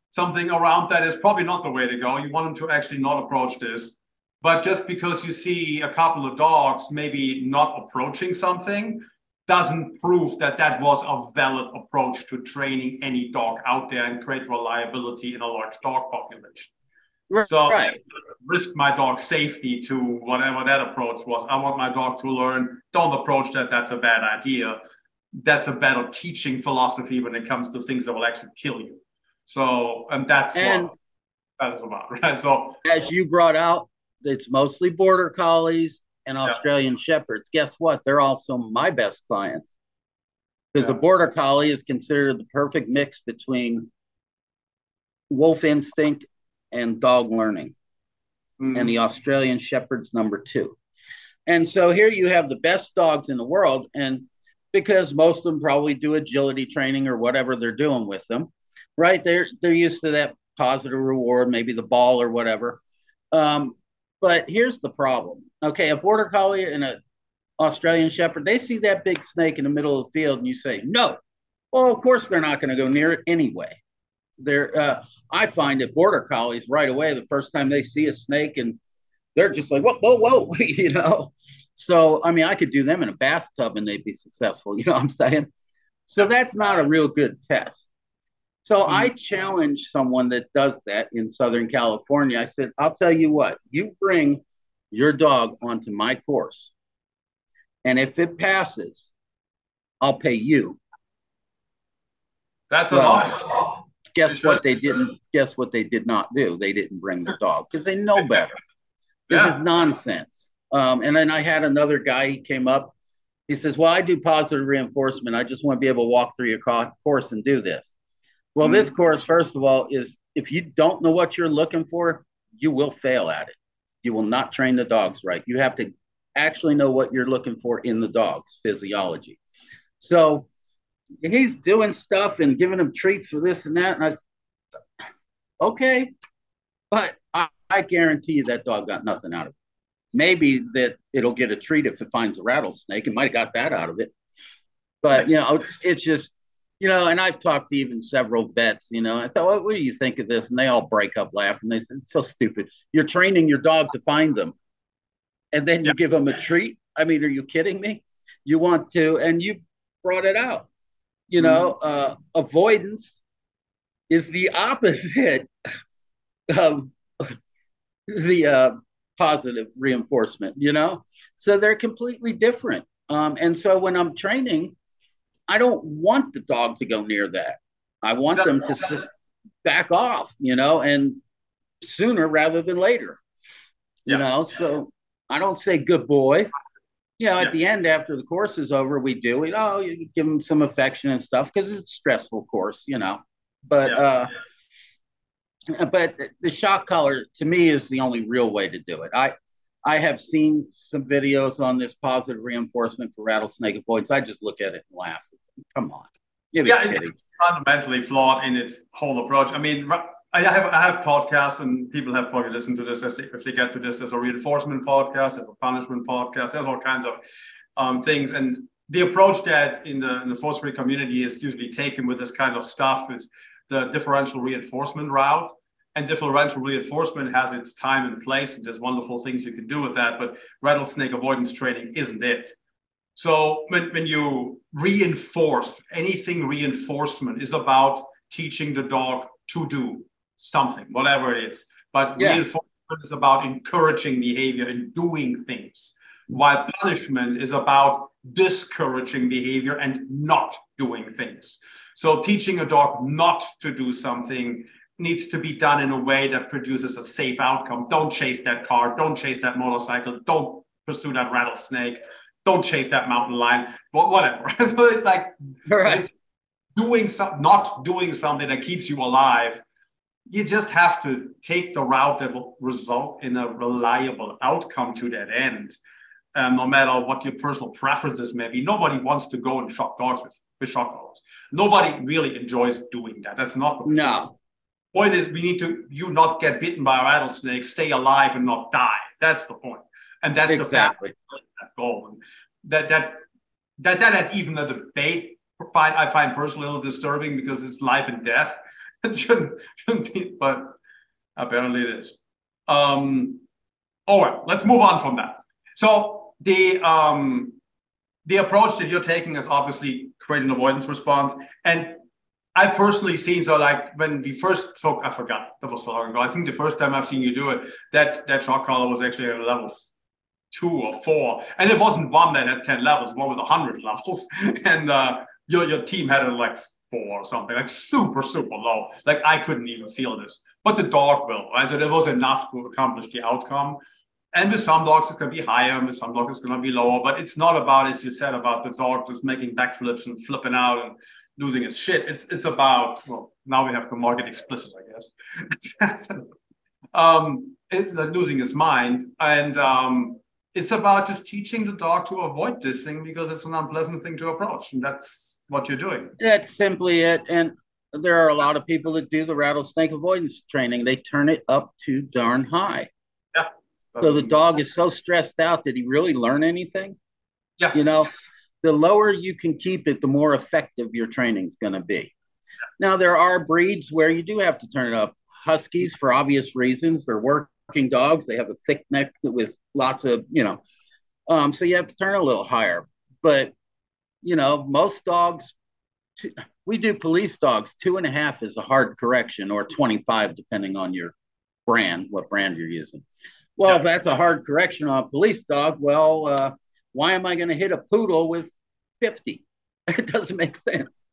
something around that is probably not the way to go. You want them to actually not approach this. But just because you see a couple of dogs maybe not approaching something doesn't prove that that was a valid approach to training any dog out there and create reliability in a large dog population. Right. So right. risk my dog's safety to whatever that approach was. I want my dog to learn. Don't approach that. That's a bad idea. That's a better teaching philosophy when it comes to things that will actually kill you. So, and that's and what that's about, right? So, as you brought out, it's mostly border collies and Australian yeah. shepherds. Guess what? They're also my best clients because yeah. a border collie is considered the perfect mix between wolf instinct and dog learning. Mm. And the Australian Shepherd's number two. And so here you have the best dogs in the world. And because most of them probably do agility training or whatever they're doing with them, right? They're they're used to that positive reward, maybe the ball or whatever. Um, but here's the problem. Okay, a border collie and a Australian shepherd, they see that big snake in the middle of the field, and you say, no. Well, of course they're not going to go near it anyway. They're uh, I find that border collies right away the first time they see a snake and they're just like whoa whoa whoa you know. So I mean I could do them in a bathtub and they'd be successful. You know what I'm saying? So that's not a real good test. So mm-hmm. I challenge someone that does that in Southern California. I said, I'll tell you what, you bring your dog onto my course. And if it passes, I'll pay you. That's an offer guess what they didn't guess what they did not do? They didn't bring the dog because they know better. This yeah. is nonsense. Um, and then i had another guy he came up. He says well i do positive reinforcement. I just want to be able to walk through your course and do this. Well mm-hmm. this course first of all is if you don't know what you're looking for you will fail at it. You will not train the dogs right. You have to actually know what you're looking for in the dog's physiology. So he's doing stuff and giving him treats for this and that. And I, okay, but I, I guarantee you that dog got nothing out of it. Maybe that it'll get a treat if it finds a rattlesnake. It might have got that out of it. But, you know, it's, it's just, you know, and I've talked to even several vets, you know, I thought, what, what do you think of this? And they all break up laughing. They said, it's so stupid. You're training your dog to find them. And then you yeah. give them a treat. I mean, are you kidding me? You want to, and you brought it out you know, mm-hmm. uh, avoidance is the opposite of the uh, positive reinforcement, you know? So they're completely different. Um, and so when I'm training, I don't want the dog to go near that. I want them to s- back off, you know, and sooner rather than later, you yeah. know? So I don't say good boy you know, at the end after the course is over, we do we oh you give them some affection and stuff because it's a stressful course, you know. But yeah. uh, but the shock collar to me is the only real way to do it. I I have seen some videos on this positive reinforcement for rattlesnake avoidance. I just look at it and laugh. Come on. Yeah, it's fundamentally flawed in its whole approach. I mean, I have I have podcasts, and people have probably listened to this as they, if they get to this. There's a reinforcement podcast, there's a punishment podcast, there's all kinds of um, things. And the approach that in the in the force-free community is usually taken with this kind of stuff is the differential reinforcement route. And differential reinforcement has its time and place, and there's wonderful things you can do with that. But rattlesnake avoidance training isn't it. So when, when you reinforce anything, reinforcement is about teaching the dog to do something, whatever it is. But yeah. reinforcement is about encouraging behavior and doing things, while punishment is about discouraging behavior and not doing things. So teaching a dog not to do something needs to be done in a way that produces a safe outcome. Don't chase that car, don't chase that motorcycle, don't pursue that rattlesnake, don't chase that mountain lion, but whatever. so it's like right. it's doing something, not doing something that keeps you alive you just have to take the route that will result in a reliable outcome to that end. Um, no matter what your personal preferences may be, nobody wants to go and shock dogs with, with shock dogs. Nobody really enjoys doing that. That's not the point. no. point. Is we need to you not get bitten by a rattlesnake, stay alive and not die. That's the point, and that's exactly. the that goal. And that that that that has even a debate. I find personally a little disturbing because it's life and death it shouldn't, shouldn't be, but apparently it is. Um, all right, let's move on from that. So the um, the approach that you're taking is obviously creating an avoidance response. And I personally seen so like when we first took, I forgot that was so long ago. I think the first time I've seen you do it, that that shock collar was actually at level two or four, and it wasn't one that had ten levels, one with a hundred levels, and uh, your your team had it like four or something, like super super low. Like I couldn't even feel this, but the dog will. Right? So there was enough to accomplish the outcome. And with some dogs, it's going to be higher, and with some dogs, it's going to be lower. But it's not about, as you said, about the dog just making backflips and flipping out and losing its shit. It's it's about well, now we have to market explicit, I guess. um, like losing its mind, and um, it's about just teaching the dog to avoid this thing because it's an unpleasant thing to approach, and that's what you're doing. That's simply it. And there are a lot of people that do the rattlesnake avoidance training. They turn it up too darn high. Yeah. So the dog is so stressed out. Did he really learn anything? Yeah. You know, the lower you can keep it, the more effective your training is going to be. Now, there are breeds where you do have to turn it up. Huskies, for obvious reasons, they're working dogs. They have a thick neck with lots of, you know, um, so you have to turn a little higher. But, you know, most dogs, we do police dogs, two and a half is a hard correction, or 25, depending on your brand, what brand you're using. Well, yeah. if that's a hard correction on a police dog, well, uh, why am I going to hit a poodle with 50? It doesn't make sense.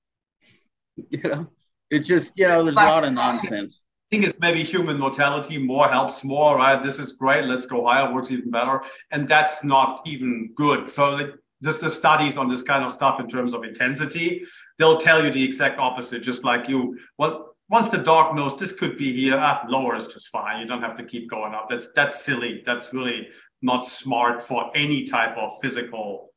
You know, it's just, you know, there's a lot of nonsense. I think it's maybe human mortality. More helps more, right? This is great. Let's go higher, works even better. And that's not even good. So, like, just the studies on this kind of stuff in terms of intensity, they'll tell you the exact opposite, just like you. Well, once the dog knows this could be here, ah, lower is just fine. You don't have to keep going up. That's that's silly. That's really not smart for any type of physical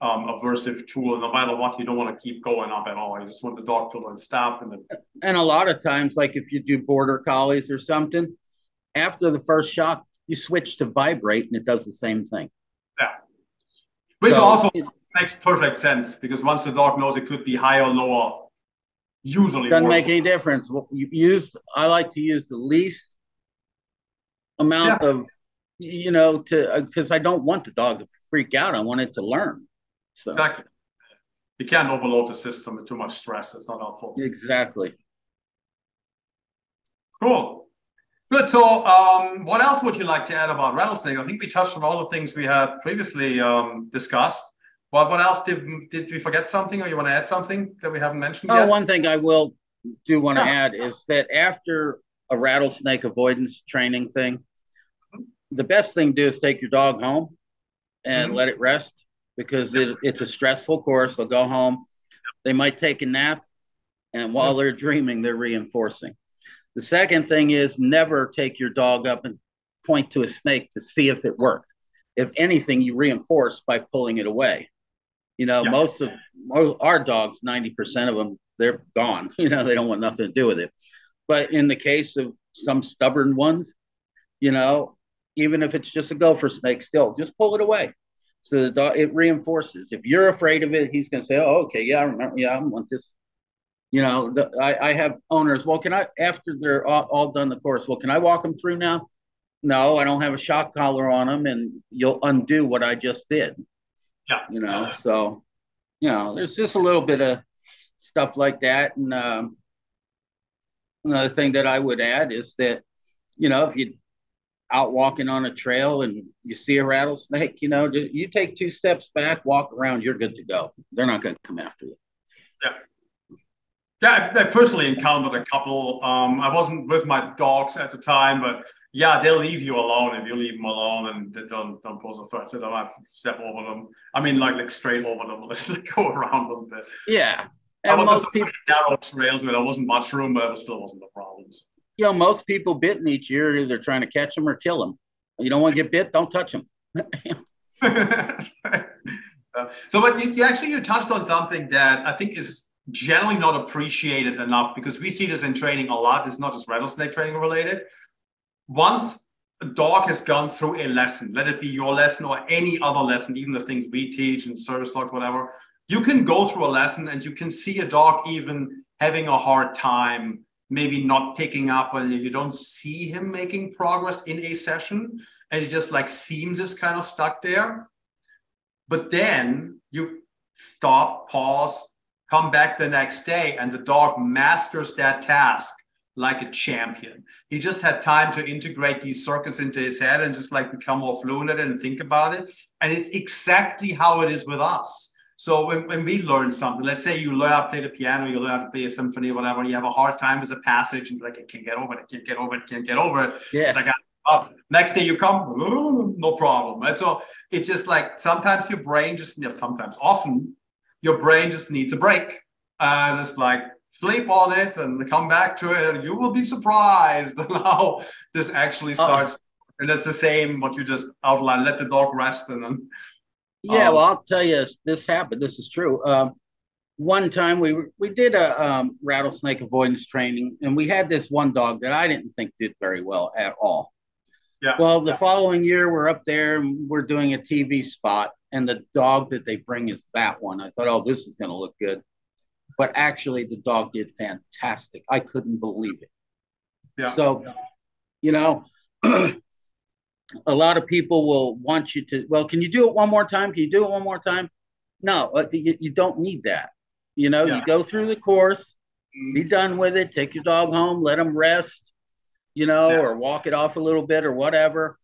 um, aversive tool. No matter what, you don't want to keep going up at all. You just want the dog to learn stop. And then... and a lot of times, like if you do border collies or something, after the first shock, you switch to vibrate, and it does the same thing. Yeah, which so, also makes perfect sense because once the dog knows it could be higher or lower, usually doesn't make any difference. You use I like to use the least amount yeah. of you know, to because uh, I don't want the dog to freak out. I want it to learn. So. Exactly. You can't overload the system with too much stress. It's not helpful. Exactly. Cool. Good. So, um, what else would you like to add about rattlesnake? I think we touched on all the things we had previously um, discussed. What what else did did we forget something, or you want to add something that we haven't mentioned? Oh, yet? one thing I will do want to yeah. add is that after a rattlesnake avoidance training thing, the best thing to do is take your dog home and mm-hmm. let it rest because it, it's a stressful course. They'll go home, they might take a nap, and while they're dreaming, they're reinforcing. The second thing is never take your dog up and point to a snake to see if it worked. If anything, you reinforce by pulling it away. You know, yeah. most of our dogs, 90% of them, they're gone. You know, they don't want nothing to do with it. But in the case of some stubborn ones, you know, even if it's just a gopher snake, still just pull it away. So the dog it reinforces. If you're afraid of it, he's gonna say, "Oh, okay, yeah, I remember. Yeah, I want this." You know, the, I, I have owners. Well, can I after they're all, all done the course? Well, can I walk them through now? No, I don't have a shock collar on them, and you'll undo what I just did. Yeah, you know. So, you know, there's just a little bit of stuff like that, and um, another thing that I would add is that, you know, if you out walking on a trail and you see a rattlesnake, you know, you take two steps back, walk around, you're good to go. They're not going to come after you. Yeah. Yeah, I, I personally encountered a couple. Um, I wasn't with my dogs at the time, but yeah, they'll leave you alone if you leave them alone and they don't don't pose a threat to them. I step over them. I mean, like like straight over them. Let's like, go around them. But yeah, and I was most people narrow trails where there wasn't much room, but it still wasn't the problems you know, most people bitten each year either trying to catch them or kill them. You don't want to get bit, don't touch them. so, but you, you actually you touched on something that I think is generally not appreciated enough because we see this in training a lot. It's not just rattlesnake training related. Once a dog has gone through a lesson, let it be your lesson or any other lesson, even the things we teach and service dogs, whatever, you can go through a lesson and you can see a dog even having a hard time maybe not picking up and you don't see him making progress in a session and it just like seems is kind of stuck there but then you stop pause come back the next day, and the dog masters that task like a champion. He just had time to integrate these circuits into his head and just like become more fluent and think about it. And it's exactly how it is with us. So when, when we learn something, let's say you learn how to play the piano, you learn how to play a symphony or whatever, you have a hard time with a passage and like, I can't get over it, I can't get over it, I can't get over it. Yeah. Ah, up. Next day you come, no problem. And so it's just like sometimes your brain just, you know, sometimes often your brain just needs a break. And it's like sleep on it and come back to it. You will be surprised how this actually starts. Uh-oh. And it's the same what you just outlined. Let the dog rest and then yeah, um, well, I'll tell you, this happened. This is true. Um, one time we we did a um, rattlesnake avoidance training, and we had this one dog that I didn't think did very well at all. Yeah. Well, the following year we're up there and we're doing a TV spot, and the dog that they bring is that one. I thought, oh, this is going to look good, but actually the dog did fantastic. I couldn't believe it. Yeah. So, you know. a lot of people will want you to well can you do it one more time can you do it one more time no uh, you, you don't need that you know yeah. you go through the course be mm-hmm. done with it take your dog home let them rest you know yeah. or walk it off a little bit or whatever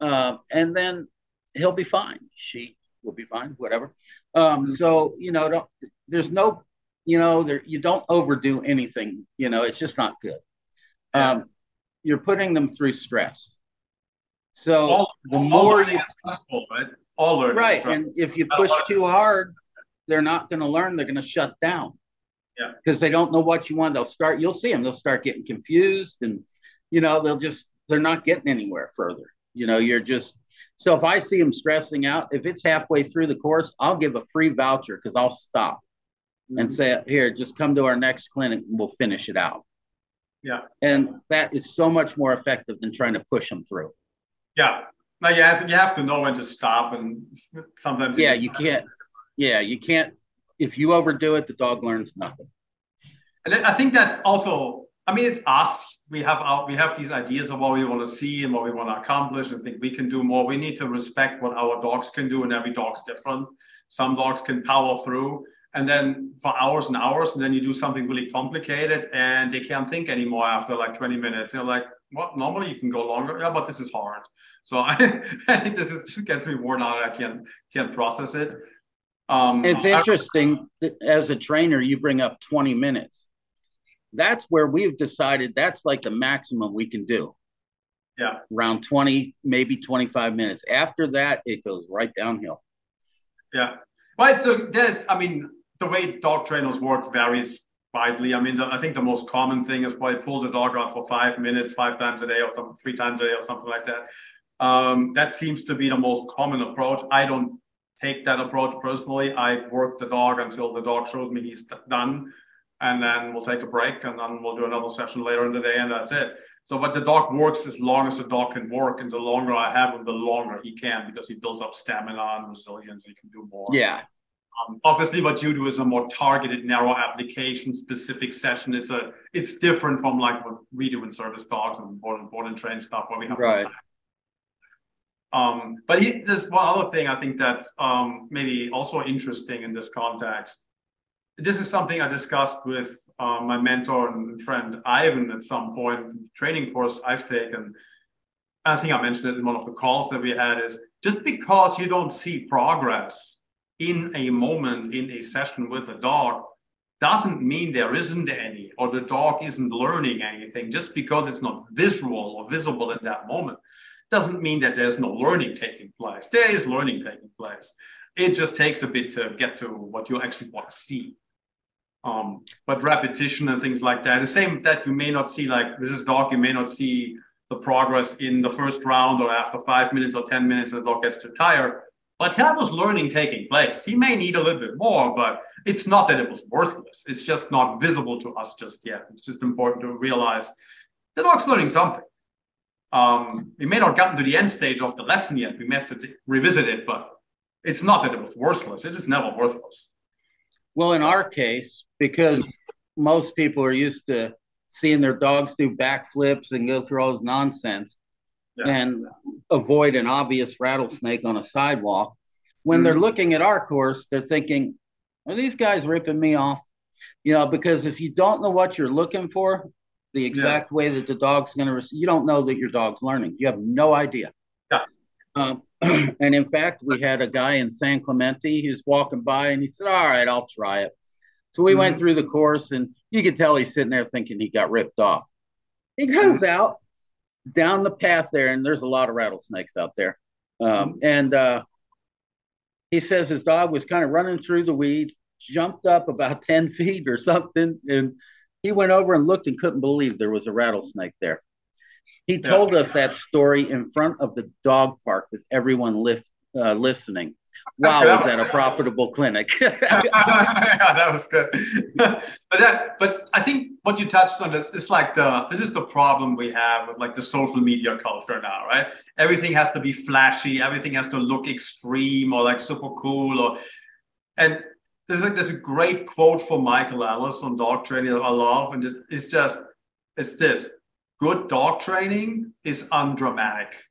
uh, and then he'll be fine she will be fine whatever um, mm-hmm. so you know don't, there's no you know there you don't overdo anything you know it's just not good yeah. um, you're putting them through stress so all, the all more you possible, right? All learning right, and if you push too hard, they're not going to learn. They're going to shut down. Yeah, because they don't know what you want. They'll start. You'll see them. They'll start getting confused, and you know they'll just they're not getting anywhere further. You know, you're just so if I see them stressing out, if it's halfway through the course, I'll give a free voucher because I'll stop mm-hmm. and say, "Here, just come to our next clinic and we'll finish it out." Yeah, and that is so much more effective than trying to push them through. Yeah. No, you have, you have to know when to stop, and sometimes. Yeah, you can't. Yeah, you can't. If you overdo it, the dog learns nothing. And I think that's also. I mean, it's us. We have our, we have these ideas of what we want to see and what we want to accomplish, and think we can do more. We need to respect what our dogs can do, and every dog's different. Some dogs can power through, and then for hours and hours, and then you do something really complicated, and they can't think anymore after like 20 minutes. They're like, well, normally you can go longer. Yeah, but this is hard. So I, I think this is, just gets me worn out. I can't can't process it. Um, it's interesting I, as a trainer, you bring up 20 minutes. That's where we've decided that's like the maximum we can do. Yeah. Around 20, maybe 25 minutes. After that, it goes right downhill. Yeah. But so there's, I mean, the way dog trainers work varies widely. I mean, I think the most common thing is probably pull the dog out for five minutes, five times a day, or some, three times a day, or something like that. Um, that seems to be the most common approach. I don't take that approach personally. I work the dog until the dog shows me he's done, and then we'll take a break, and then we'll do another session later in the day, and that's it. So, but the dog works as long as the dog can work, and the longer I have him, the longer he can because he builds up stamina and resilience. and He can do more. Yeah, um, obviously, what you do is a more targeted, narrow application specific session. It's a it's different from like what we do in service dogs and board and board and train stuff where we have right. Um, but he, there's one other thing I think that's um, maybe also interesting in this context. This is something I discussed with uh, my mentor and friend Ivan at some point in the training course I've taken. I think I mentioned it in one of the calls that we had is just because you don't see progress in a moment in a session with a dog doesn't mean there isn't any or the dog isn't learning anything. Just because it's not visual or visible in that moment doesn't mean that there's no learning taking place. There is learning taking place. It just takes a bit to get to what you actually want to see. Um, but repetition and things like that the same that you may not see like with this dog you may not see the progress in the first round or after five minutes or 10 minutes the dog gets too tired but that was learning taking place. He may need a little bit more, but it's not that it was worthless. It's just not visible to us just yet. It's just important to realize the dog's learning something. Um, we may not gotten to the end stage of the lesson yet. We may have to revisit it, but it's not that it was worthless. It is never worthless. Well, in our case, because most people are used to seeing their dogs do backflips and go through all this nonsense, yeah. and avoid an obvious rattlesnake on a sidewalk. When mm they're looking at our course, they're thinking, are these guys ripping me off? You know, because if you don't know what you're looking for, the exact yeah. way that the dog's going to receive, you don't know that your dog's learning. You have no idea. Yeah. Um, and in fact, we had a guy in San Clemente. He was walking by and he said, All right, I'll try it. So we mm-hmm. went through the course and you could tell he's sitting there thinking he got ripped off. He goes mm-hmm. out down the path there, and there's a lot of rattlesnakes out there. Um, mm-hmm. and uh, he says his dog was kind of running through the weeds, jumped up about 10 feet or something, and he went over and looked and couldn't believe there was a rattlesnake there. He told us that story in front of the dog park with everyone lift, uh, listening. Wow, is that a profitable clinic? yeah, that was good. but that, but I think what you touched on is, is like the this is the problem we have with like the social media culture now, right? Everything has to be flashy, everything has to look extreme or like super cool, or and there's like there's a great quote from Michael Ellis on dog training that I love, and it's, it's just it's this: good dog training is undramatic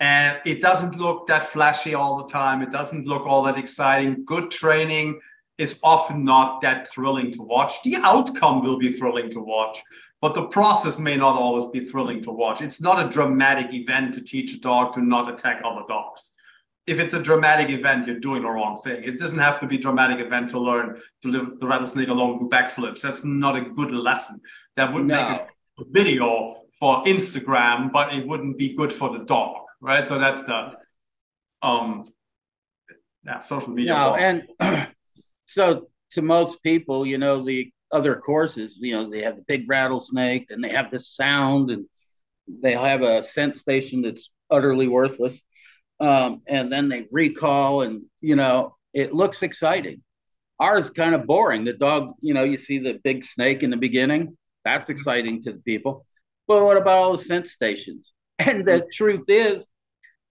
and it doesn't look that flashy all the time. It doesn't look all that exciting. Good training is often not that thrilling to watch. The outcome will be thrilling to watch, but the process may not always be thrilling to watch. It's not a dramatic event to teach a dog to not attack other dogs. If it's a dramatic event, you're doing the wrong thing. It doesn't have to be a dramatic event to learn to live the rattlesnake along do backflips. That's not a good lesson. That would no. make a video for Instagram, but it wouldn't be good for the dog right? So that's the um yeah, social media. No, and so to most people, you know, the other courses, you know, they have the big rattlesnake and they have the sound and they have a scent station that's utterly worthless. Um, and then they recall and you know, it looks exciting. Ours kind of boring. The dog, you know, you see the big snake in the beginning. That's exciting to the people. But what about all the scent stations? And the truth is,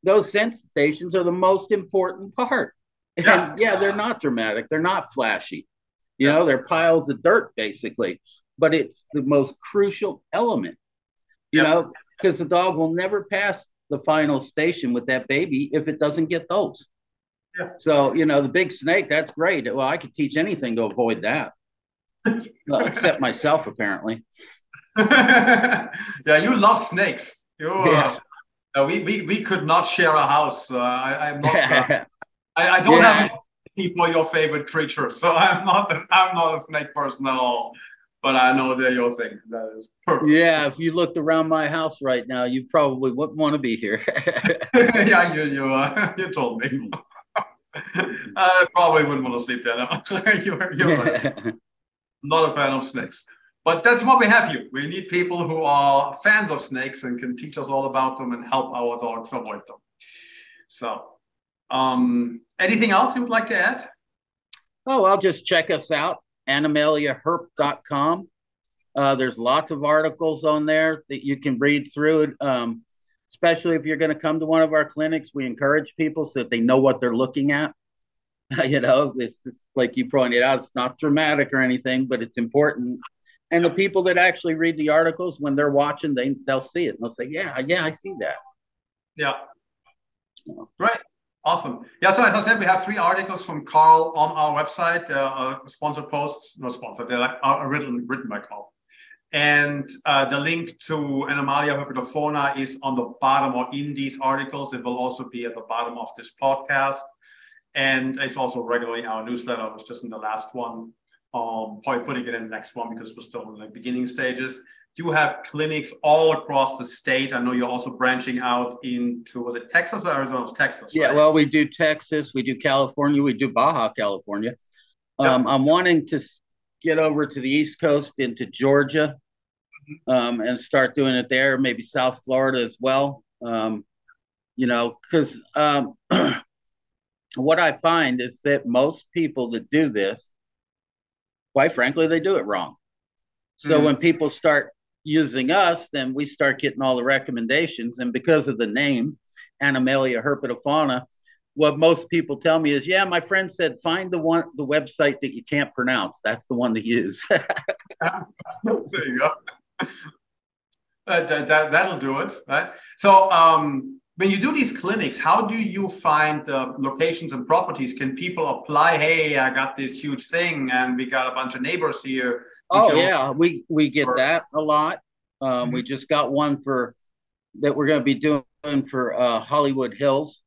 those scent stations are the most important part. Yeah. And yeah, they're not dramatic, they're not flashy. You know, they're piles of dirt basically, but it's the most crucial element. You yep. know, because the dog will never pass the final station with that baby if it doesn't get those. Yeah. So, you know, the big snake, that's great. Well, I could teach anything to avoid that. well, except myself, apparently. yeah, you love snakes. Uh, yeah. Uh, we, we we could not share a house. Uh, I, am not. Uh, I, I, don't yeah. have any for your favorite creature, so I'm not. I'm not a snake person at all. But I know they're your thing. That is perfect. Yeah, if you looked around my house right now, you probably wouldn't want to be here. yeah, you you uh, you told me. I probably wouldn't want to sleep there. No. you're, you're right. Not a fan of snakes. But that's what we have here. We need people who are fans of snakes and can teach us all about them and help our dogs avoid them. So, um, anything else you would like to add? Oh, I'll just check us out, animaliaherp.com. Uh, there's lots of articles on there that you can read through. Um, especially if you're going to come to one of our clinics, we encourage people so that they know what they're looking at. you know, this is like you pointed out, it's not dramatic or anything, but it's important and the people that actually read the articles, when they're watching, they they'll see it and they'll say, "Yeah, yeah, I see that." Yeah. Right. Awesome. Yeah. So as I said, we have three articles from Carl on our website, uh, uh, sponsored posts, no sponsored, they're like are written written by Carl. And uh, the link to Animalia herpetofauna is on the bottom or in these articles. It will also be at the bottom of this podcast. And it's also regularly in our newsletter. It was just in the last one um, probably putting it in the next one because we're still in the beginning stages. You have clinics all across the state. I know you're also branching out into was it Texas or Arizona? Texas. Yeah, right? well, we do Texas, we do California, we do Baja California. Um, I'm wanting to get over to the East Coast into Georgia mm-hmm. um, and start doing it there. Maybe South Florida as well. Um, you know, because um, what I find is that most people that do this quite frankly, they do it wrong. So mm. when people start using us, then we start getting all the recommendations. And because of the name, Animalia herpetofauna, what most people tell me is, yeah, my friend said, find the one, the website that you can't pronounce. That's the one to use. there you go. That, that, that, that'll do it, right? So, um, when you do these clinics, how do you find the locations and properties? Can people apply? Hey, I got this huge thing, and we got a bunch of neighbors here. Oh yeah, we we get that a lot. Um, mm-hmm. We just got one for that we're going to be doing for uh, Hollywood Hills.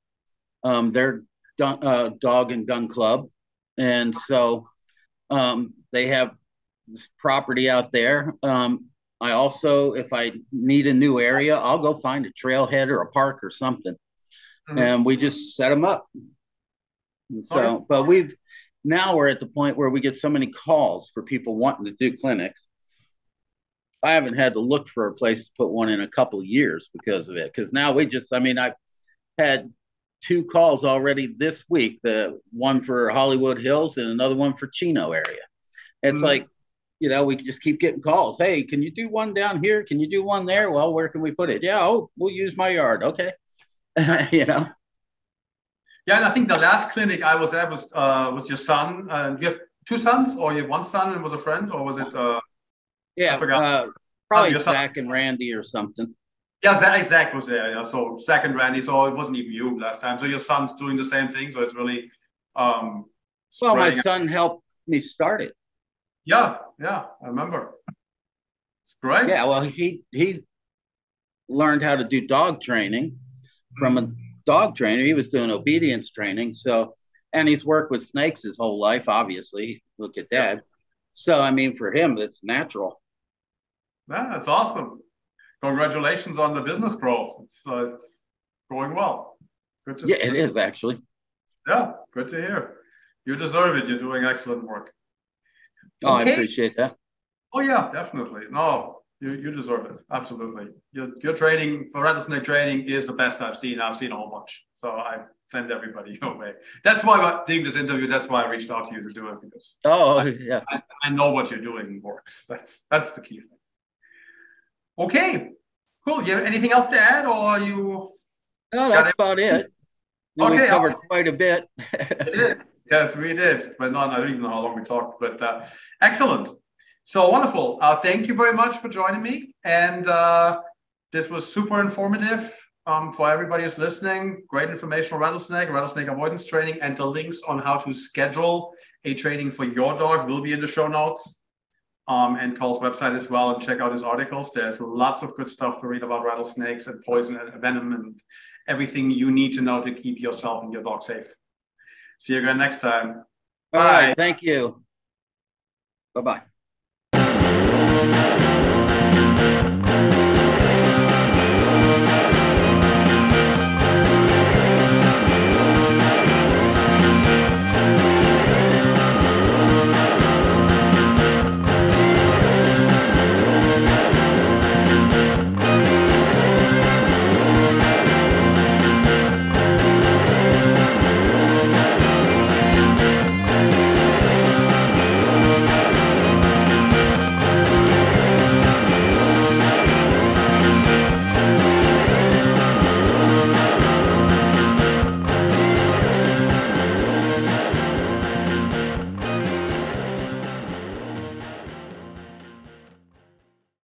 Um, their uh, dog and gun club, and so um, they have property out there. Um, I also, if I need a new area, I'll go find a trailhead or a park or something, mm-hmm. and we just set them up. And so, right. but we've now we're at the point where we get so many calls for people wanting to do clinics. I haven't had to look for a place to put one in a couple years because of it. Because now we just, I mean, I've had two calls already this week. The one for Hollywood Hills and another one for Chino area. It's mm-hmm. like you know, we just keep getting calls. Hey, can you do one down here? Can you do one there? Well, where can we put it? Yeah, oh, we'll use my yard. Okay. you know. Yeah, and I think the last clinic I was at was uh, was your son. Uh, you have two sons, or you have one son and was a friend, or was it? Uh, yeah, uh, probably Zach and Randy or something. Yeah, Zach, Zach was there. Yeah, so Zach and Randy. So it wasn't even you last time. So your son's doing the same thing. So it's really. Um, well, my son helped me start it. Yeah, yeah, I remember. It's great. Yeah, well, he he learned how to do dog training from a dog trainer. He was doing obedience training, so and he's worked with snakes his whole life. Obviously, look at that. Yeah. So, I mean, for him, it's natural. Yeah, that's awesome. Congratulations on the business growth. It's uh, it's going well. Good to yeah, see. it is actually. Yeah, good to hear. You deserve it. You're doing excellent work. Oh, okay. I appreciate that. Oh yeah, definitely. No, you, you deserve it. Absolutely. Your, your training for rattlesnake training is the best I've seen. I've seen a whole bunch. So I send everybody your way. That's why I'm doing this interview. That's why I reached out to you to do it because oh I, yeah, I, I, know what you're doing works. That's that's the key thing. Okay, cool. You have anything else to add, or you? No, that's about it. Okay, we covered quite a bit. it is. Yes, we did, but not, I don't even know how long we talked, but uh, excellent. So wonderful. Uh, thank you very much for joining me. And uh, this was super informative um, for everybody who's listening. Great information on rattlesnake, rattlesnake avoidance training, and the links on how to schedule a training for your dog will be in the show notes um, and Carl's website as well. And check out his articles. There's lots of good stuff to read about rattlesnakes and poison and venom and everything you need to know to keep yourself and your dog safe. See you again next time. Bye. right. Thank you. Bye bye.